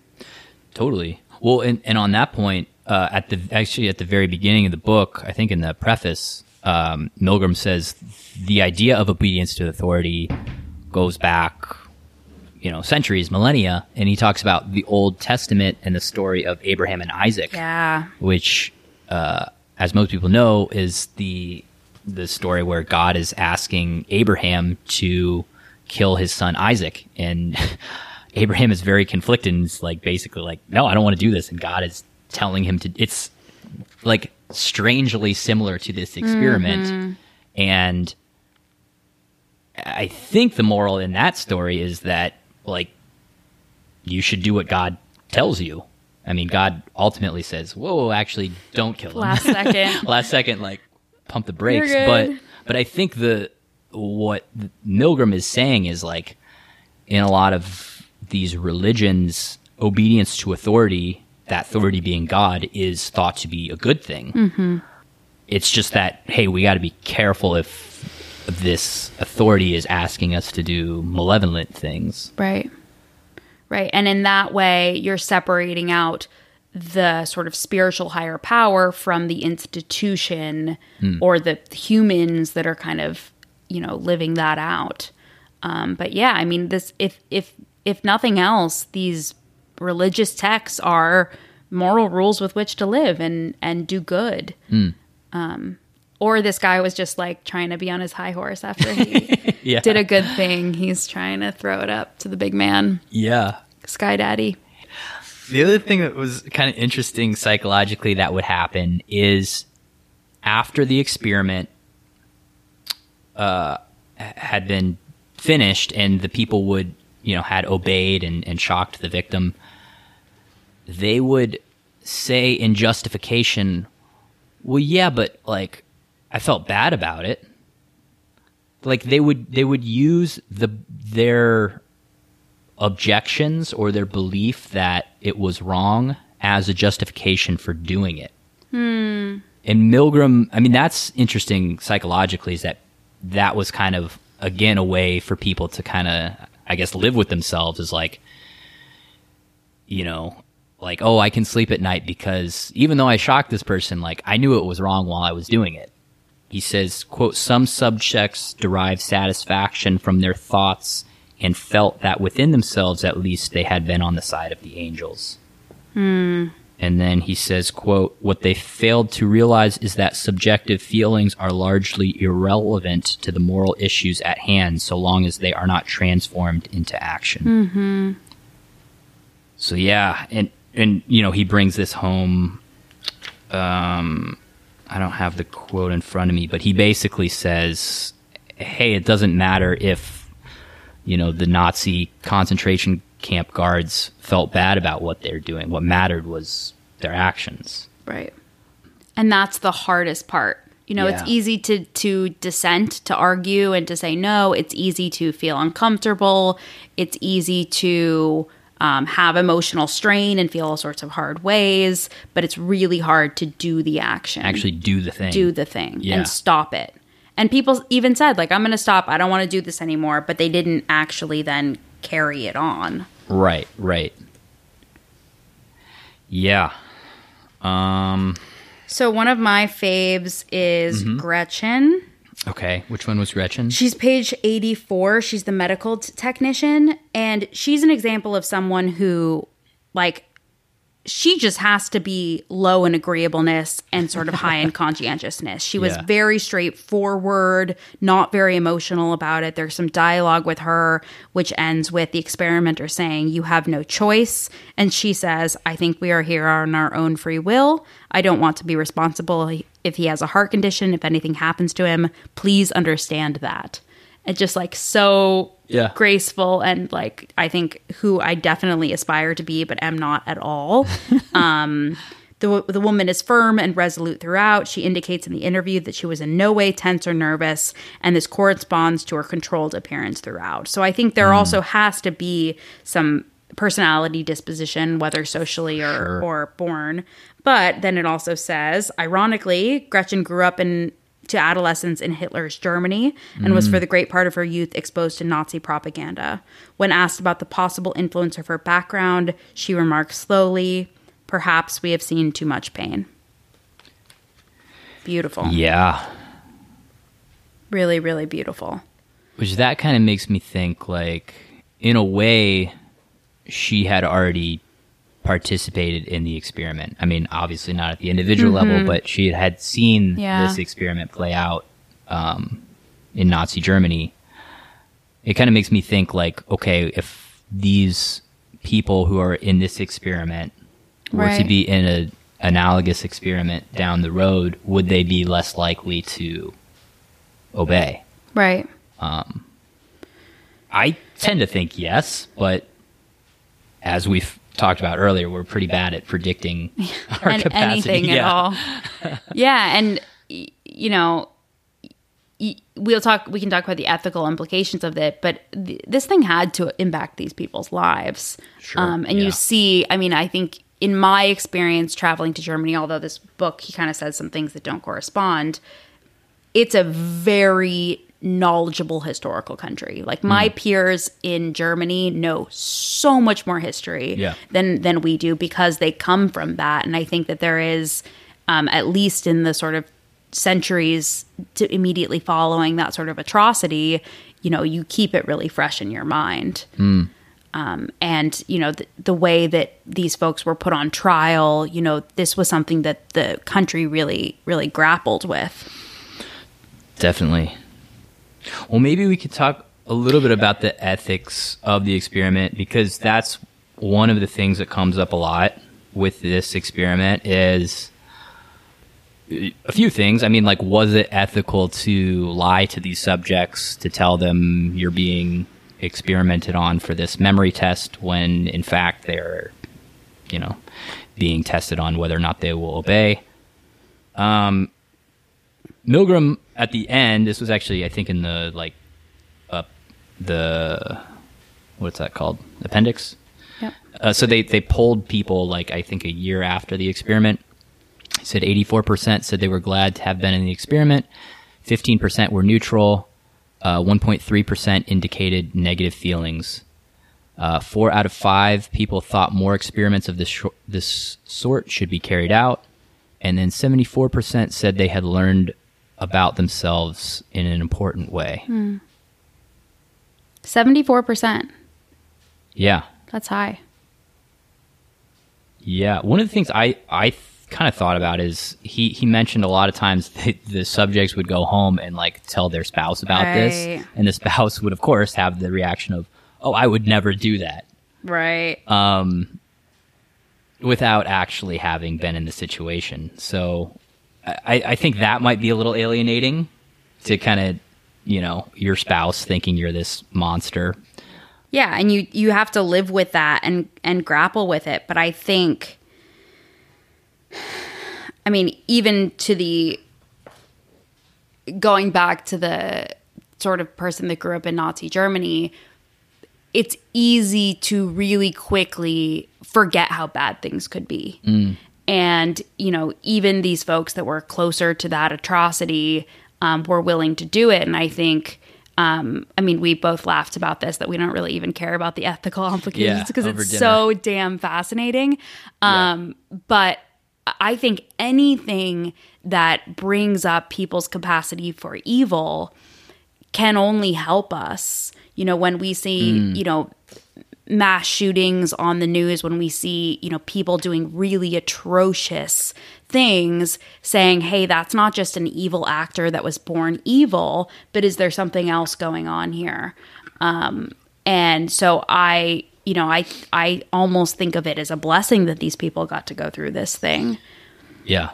Speaker 1: Totally. Well, and, and on that point, uh, at the actually at the very beginning of the book, I think in the preface, um, Milgram says the idea of obedience to authority goes back, you know, centuries, millennia, and he talks about the Old Testament and the story of Abraham and Isaac.
Speaker 2: Yeah.
Speaker 1: which, uh, as most people know, is the the story where God is asking Abraham to kill his son Isaac, and Abraham is very conflicted. And is like basically like, no, I don't want to do this, and God is telling him to. It's like strangely similar to this experiment, mm-hmm. and I think the moral in that story is that like you should do what God tells you. I mean, God ultimately says, "Whoa, actually, don't kill him."
Speaker 2: Last second.
Speaker 1: Last second, like pump the brakes. But but I think the what Milgram is saying is like in a lot of these religions, obedience to authority, that authority being God, is thought to be a good thing. Mm-hmm. It's just that hey, we got to be careful if this authority is asking us to do malevolent things.
Speaker 2: Right. Right. And in that way, you're separating out the sort of spiritual higher power from the institution or the humans that are kind of, you know, living that out. Um, but yeah, I mean, this if if if nothing else, these religious texts are moral rules with which to live and and do good. Um, or this guy was just like trying to be on his high horse after he
Speaker 1: Yeah.
Speaker 2: did a good thing. He's trying to throw it up to the big man,
Speaker 1: Yeah.
Speaker 2: Sky Daddy.
Speaker 1: The other thing that was kind of interesting psychologically that would happen is after the experiment uh, had been finished and the people would, you know, had obeyed and, and shocked the victim, they would say in justification, well, yeah, but like, I felt bad about it. Like they would, they would use the, their objections or their belief that it was wrong as a justification for doing it. Hmm. And Milgram, I mean, that's interesting psychologically, is that that was kind of, again, a way for people to kind of, I guess, live with themselves is like, you know, like, oh, I can sleep at night because even though I shocked this person, like, I knew it was wrong while I was doing it. He says, quote, some subjects derive satisfaction from their thoughts and felt that within themselves, at least, they had been on the side of the angels. And then he says, quote, what they failed to realize is that subjective feelings are largely irrelevant to the moral issues at hand so long as they are not transformed into action. Mm-hmm. So yeah, and and you know, he brings this home um I don't have the quote in front of me, but he basically says, "Hey, it doesn't matter if you know the Nazi concentration camp guards felt bad about what they're doing. What mattered was their actions."
Speaker 2: Right. And that's the hardest part. You know, it's easy to to dissent, to argue and to say no. It's easy to feel uncomfortable. It's easy to um, have emotional strain and feel all sorts of hard ways, but it's really hard to do the action.
Speaker 1: Actually, do the thing.
Speaker 2: do the thing
Speaker 1: Yeah.
Speaker 2: and stop it. And people even said, like, I'm going to stop. I don't want to do this anymore. But they didn't actually then carry it on.
Speaker 1: Right, right. Yeah. Um.
Speaker 2: So one of my faves is
Speaker 1: Mm-hmm.
Speaker 2: Gretchen.
Speaker 1: Okay. Which one was Gretchen?
Speaker 2: She's page 84. She's the medical t- technician. And she's an example of someone who, like, she just has to be low in agreeableness and sort of high in conscientiousness. She was
Speaker 1: Yeah.
Speaker 2: very straightforward, not very emotional about it. There's some dialogue with her, which ends with the experimenter saying, You have no choice. And she says, I think we are here on our own free will. I don't want to be responsible if he has a heart condition, if anything happens to him. Please understand that. It's just like so
Speaker 1: Yeah.
Speaker 2: graceful and like I think who I definitely aspire to be, but am not at all. um, the the woman is firm and resolute throughout. She indicates in the interview that she was in no way tense or nervous, and this corresponds to her controlled appearance throughout. So I think there also has to be some personality disposition, whether socially or
Speaker 1: Sure.
Speaker 2: or born. But then it also says, ironically, Gretchen grew up in to adolescence in Hitler's Germany and was for the great part of her youth exposed to Nazi propaganda. When asked about the possible influence of her background, she remarked slowly, Perhaps we have seen too much pain. Beautiful.
Speaker 1: Yeah.
Speaker 2: Really, really beautiful.
Speaker 1: Which that kind of makes me think like in a way she had already participated in the experiment. I mean, obviously not at the individual level, but she had seen
Speaker 2: Mm-hmm. Yeah.
Speaker 1: this experiment play out um, in Nazi Germany. It kind of makes me think like, okay, if these people who are in this experiment were to be in an analogous experiment down the road, would they be less likely to obey?
Speaker 2: Right.
Speaker 1: I tend to think yes, but as we've talked about earlier, we're pretty bad at predicting our
Speaker 2: An-
Speaker 1: capacity.
Speaker 2: anything at
Speaker 1: Yeah.
Speaker 2: all. yeah, and you know, we'll talk. We can talk about the ethical implications of it, but th- this thing had to impact these people's lives.
Speaker 1: Sure,
Speaker 2: Um, and
Speaker 1: yeah.
Speaker 2: you see, I mean, I think in my experience traveling to Germany, although this book he kind of says some things that don't correspond, it's a very knowledgeable historical country. Like my
Speaker 1: Hmm.
Speaker 2: peers in Germany know so much more history
Speaker 1: Yeah.
Speaker 2: than than we do because they come from that. And I think that there is, um, at least in the sort of centuries to immediately following that sort of atrocity, you know, you keep it really fresh in your mind. Um, and you know the, the way that these folks were put on trial, you know, this was something that the country really, really grappled with.
Speaker 1: Definitely. Well, maybe we could talk a little bit about the ethics of the experiment because that's one of the things that comes up a lot with this experiment is a few things. I mean, like, was it ethical to lie to these subjects to tell them you're being experimented on for this memory test when in fact they're, you know, being tested on whether or not they will obey? Um, Milgram at the end, this was actually I think in the like uh, the what's that called? Appendix.
Speaker 2: Yep.
Speaker 1: Uh, so they they polled people like I think a year after the experiment. He said 84% said they were glad to have been in the experiment. 15% were neutral. Uh, 1.3% indicated negative feelings. Uh, four out of five people thought more experiments of this shor- this sort should be carried out, and then 74% said they had learned about themselves in an important way.
Speaker 2: Four percent.
Speaker 1: Yeah,
Speaker 2: That's high.
Speaker 1: Yeah, one of the things I I th- kind of thought about is he he mentioned a lot of times that the subjects would go home and like tell their spouse about this, and the spouse would of course have the reaction of, "Oh, I would never do that,"
Speaker 2: Right.
Speaker 1: um, without actually having been in the situation. So, I I think that might be a little alienating to kind of you know your spouse thinking you're this monster.
Speaker 2: Yeah, and you you have to live with that and and grapple with it. But I think, I mean, even to the going back to the sort of person that grew up in Nazi Germany, it's easy to really quickly forget how bad things could be. Mm. And, you know, even these folks that were closer to that atrocity um, were willing to do it. And I think, um, I mean, we both laughed about this that we don't really even care about the ethical implications because
Speaker 1: over
Speaker 2: it's
Speaker 1: dinner.
Speaker 2: so damn fascinating. Um, But I think anything that brings up people's capacity for evil can only help us. You know, when we see, you know, mass shootings on the news, when we see, you know, people doing really atrocious things, saying, hey, that's not just an evil actor that was born evil, but is there something else going on here? Um, and so I, you know, I I almost think of it as a blessing that these people got to go through this thing
Speaker 1: Yeah,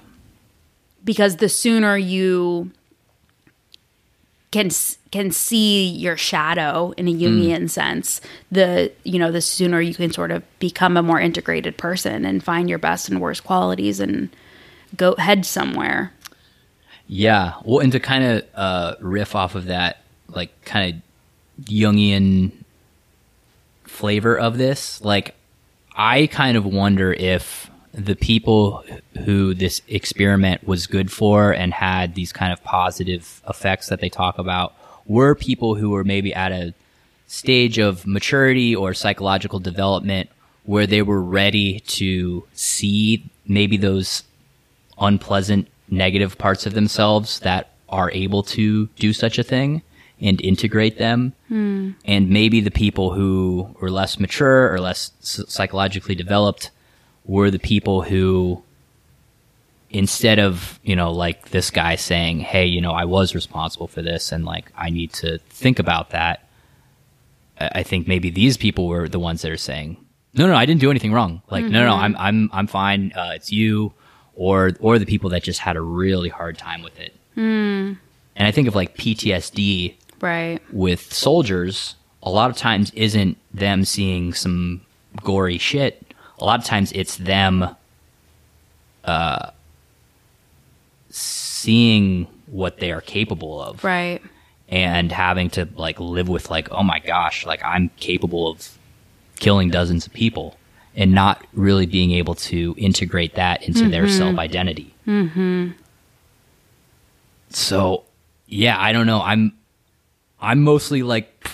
Speaker 2: because the sooner you can can see your shadow in a Jungian sense, the you know the sooner you can sort of become a more integrated person and find your best and worst qualities and go head somewhere.
Speaker 1: Yeah. Well, and to kind of uh, riff off of that, like kind of Jungian flavor of this, like I kind of wonder if the people who this experiment was good for and had these kind of positive effects that they talk about were people who were maybe at a stage of maturity or psychological development where they were ready to see maybe those unpleasant negative parts of themselves that are able to do such a thing and integrate them. Hmm. And maybe the people who were less mature or less psychologically developed were the people who, instead of, you know, like this guy saying, Hey, you know, I was responsible for this and like I need to think about that. I think maybe these people were the ones that are saying, "No, no, I didn't do anything wrong. Like, no, no, I'm, I'm, I'm fine. Uh, it's you, or, or the people that just had a really hard time with it." And I think of like PTSD
Speaker 2: Right.
Speaker 1: with soldiers. A lot of times, isn't them seeing some gory shit. A lot of times, it's them, uh, seeing what they are capable of.
Speaker 2: Right.
Speaker 1: and having to like live with like oh my gosh like i'm capable of killing dozens of people. And not really being able to integrate that into their self identity mm-hmm. so yeah i don't know. I'm i'm mostly like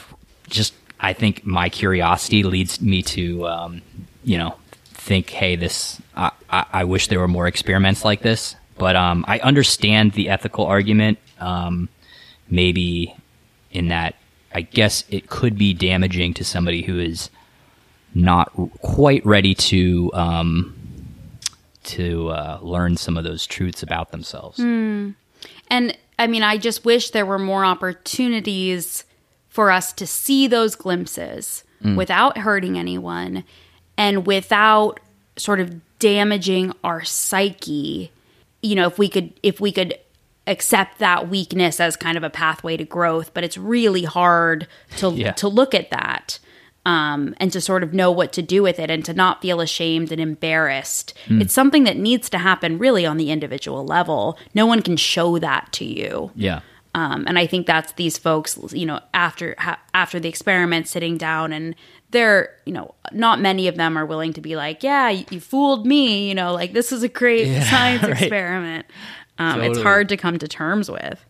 Speaker 1: just i think my curiosity leads me to um, you know think hey this I, I, I wish there were more experiments like this. But um, i understand the ethical argument um, maybe in that I guess it could be damaging to somebody who is not quite ready to um, to uh, learn some of those truths about themselves.
Speaker 2: And I mean, I just wish there were more opportunities for us to see those glimpses without hurting anyone and without sort of damaging our psyche. You know, if we could if we could accept that weakness as kind of a pathway to growth, but it's really hard to
Speaker 1: Yeah.
Speaker 2: to look at that. Um, and to sort of know what to do with it and to not feel ashamed and embarrassed. It's something that needs to happen really on the individual level. No one can show that to you.
Speaker 1: Yeah,
Speaker 2: Um, and I think that's these folks, you know, after ha- after the experiment, sitting down and they're, you know, not many of them are willing to be like, yeah, you, you fooled me, you know, like this is a great
Speaker 1: Yeah,
Speaker 2: science
Speaker 1: right.
Speaker 2: experiment. Um, It's hard to come to terms with.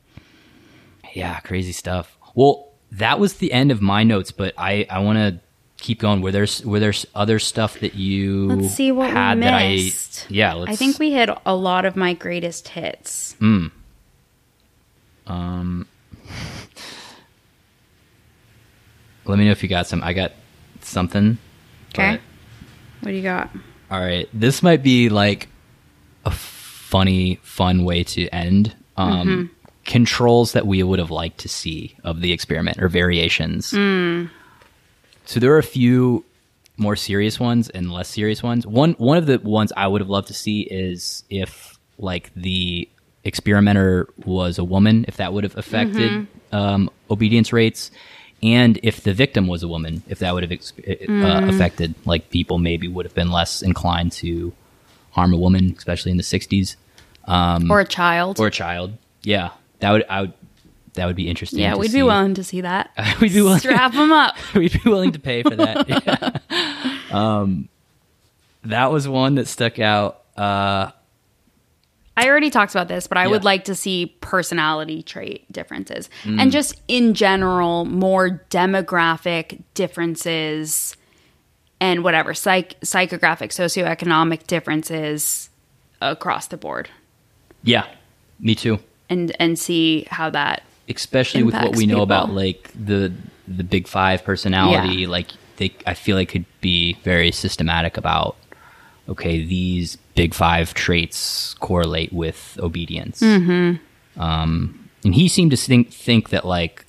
Speaker 1: yeah, crazy stuff. Well, that was the end of my notes, but I I want to keep going. Were there s- were there other stuff that you
Speaker 2: Let's see what
Speaker 1: had
Speaker 2: we
Speaker 1: that I yeah let's
Speaker 2: I think we hit a lot of my greatest hits. Hmm.
Speaker 1: Um Let me know if you got some. I got something.
Speaker 2: Okay. What do you got?
Speaker 1: All right. This might be like a funny, fun way to end. Um,
Speaker 2: Mm-hmm.
Speaker 1: Controls that we would have liked to see of the experiment or variations.
Speaker 2: Mm.
Speaker 1: So there are a few more serious ones and less serious ones. One one of the ones I would have loved to see is if like the experimenter was a woman, if that would have affected
Speaker 2: Mm-hmm.
Speaker 1: um, obedience rates, and if the victim was a woman, if that would have ex- uh,
Speaker 2: Mm.
Speaker 1: affected like people maybe would have been less inclined to harm a woman, especially in the '60s
Speaker 2: or a child.
Speaker 1: Or a child. Yeah, that would I would that would be interesting.
Speaker 2: yeah, we'd
Speaker 1: see.
Speaker 2: be willing to see that.
Speaker 1: We'd be willing.
Speaker 2: Strap them up.
Speaker 1: We'd be willing to pay for that. Yeah. Um, that was one that stuck out. Uh,
Speaker 2: I already talked about this, but I would like to see personality trait differences mm. and just in general more demographic differences and whatever psych psychographic socioeconomic differences across the board
Speaker 1: yeah, me too.
Speaker 2: and and see how that
Speaker 1: Especially with what we know about like the the big five personality.
Speaker 2: Yeah.
Speaker 1: Like they, I feel like could be very systematic about. Okay, these big five traits correlate with obedience. Mm-hmm. Um, and he seemed to think think that like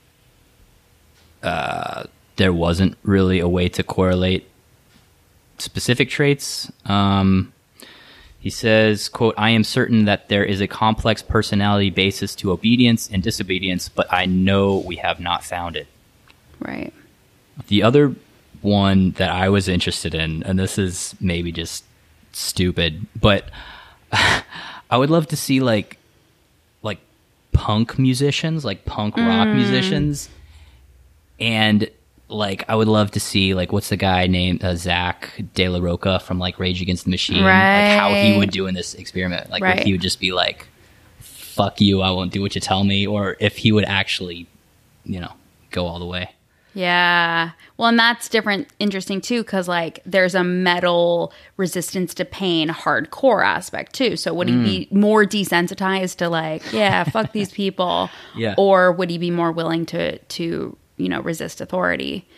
Speaker 1: uh, there wasn't really a way to correlate specific traits. Um, he says, quote, I am certain that there is a complex personality basis to obedience and disobedience, but I know we have not found it.
Speaker 2: right
Speaker 1: The other one that I was interested in, and this is maybe just stupid, but I would love to see like like punk musicians, like punk rock musicians, and like I would love to see like what's the guy named uh, Zack de la Rocha from like Rage Against the Machine, like how he would do in this experiment, like
Speaker 2: Right.
Speaker 1: if he would just be like, "Fuck you, I won't do what you tell me," or if he would actually, you know, go all the way.
Speaker 2: Yeah. Well, and that's different, interesting too, because like there's a metal resistance to pain hardcore aspect too. So would he be mm. more desensitized to like, yeah, fuck these people,
Speaker 1: Yeah.
Speaker 2: or would he be more willing to to you know resist authority?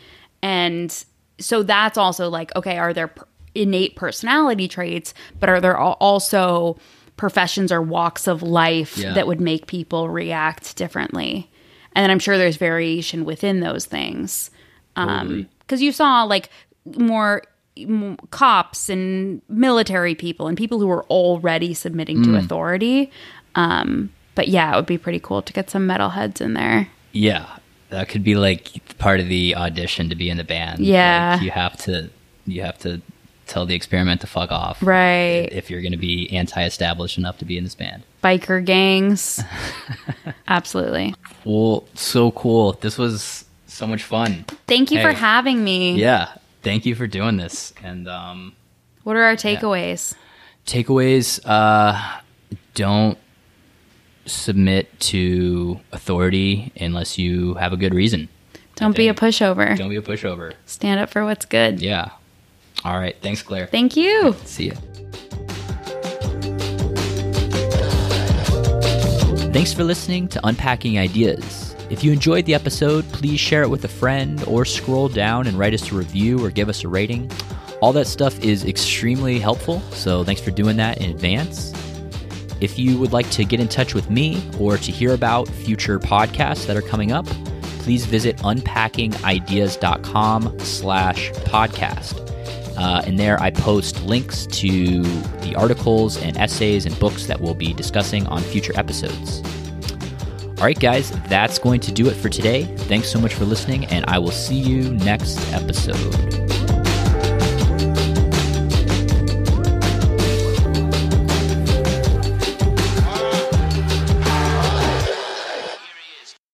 Speaker 2: And so that's also like, okay, are there innate personality traits, but are there al- also professions or walks of life
Speaker 1: Yeah.
Speaker 2: that would make people react differently? And then I'm sure there's variation within those things. Because you saw like more m- cops and military people and people who were already submitting to authority. Um, but yeah, it would be pretty cool to get some metalheads in there.
Speaker 1: Yeah, that could be like part of the audition to be in the band.
Speaker 2: Yeah.
Speaker 1: Like, you have to you have to tell the experiment to fuck off,
Speaker 2: Right.
Speaker 1: If you're going to be anti-established enough to be in this band.
Speaker 2: Biker gangs. Absolutely.
Speaker 1: Well, so cool. This was so much fun.
Speaker 2: Thank you for having me.
Speaker 1: Yeah, thank you for doing this. And um,
Speaker 2: What are our takeaways?
Speaker 1: takeaways: uh, don't submit to authority unless you have a good reason.
Speaker 2: Don't be a pushover.
Speaker 1: Don't be a pushover.
Speaker 2: Stand up for what's good.
Speaker 1: Yeah. All right. Thanks, Claire.
Speaker 2: Thank you.
Speaker 1: See ya. Thanks for listening to Unpacking Ideas. If you enjoyed the episode, please share it with a friend or scroll down and write us a review or give us a rating. All that stuff is extremely helpful, so thanks for doing that in advance. If you would like to get in touch with me or to hear about future podcasts that are coming up, please visit unpackingideas.com slash podcast. Uh, and there I post links to the articles and essays and books that we'll be discussing on future episodes. All right, guys, that's going to do it for today. Thanks so much for listening, and I will see you next episode.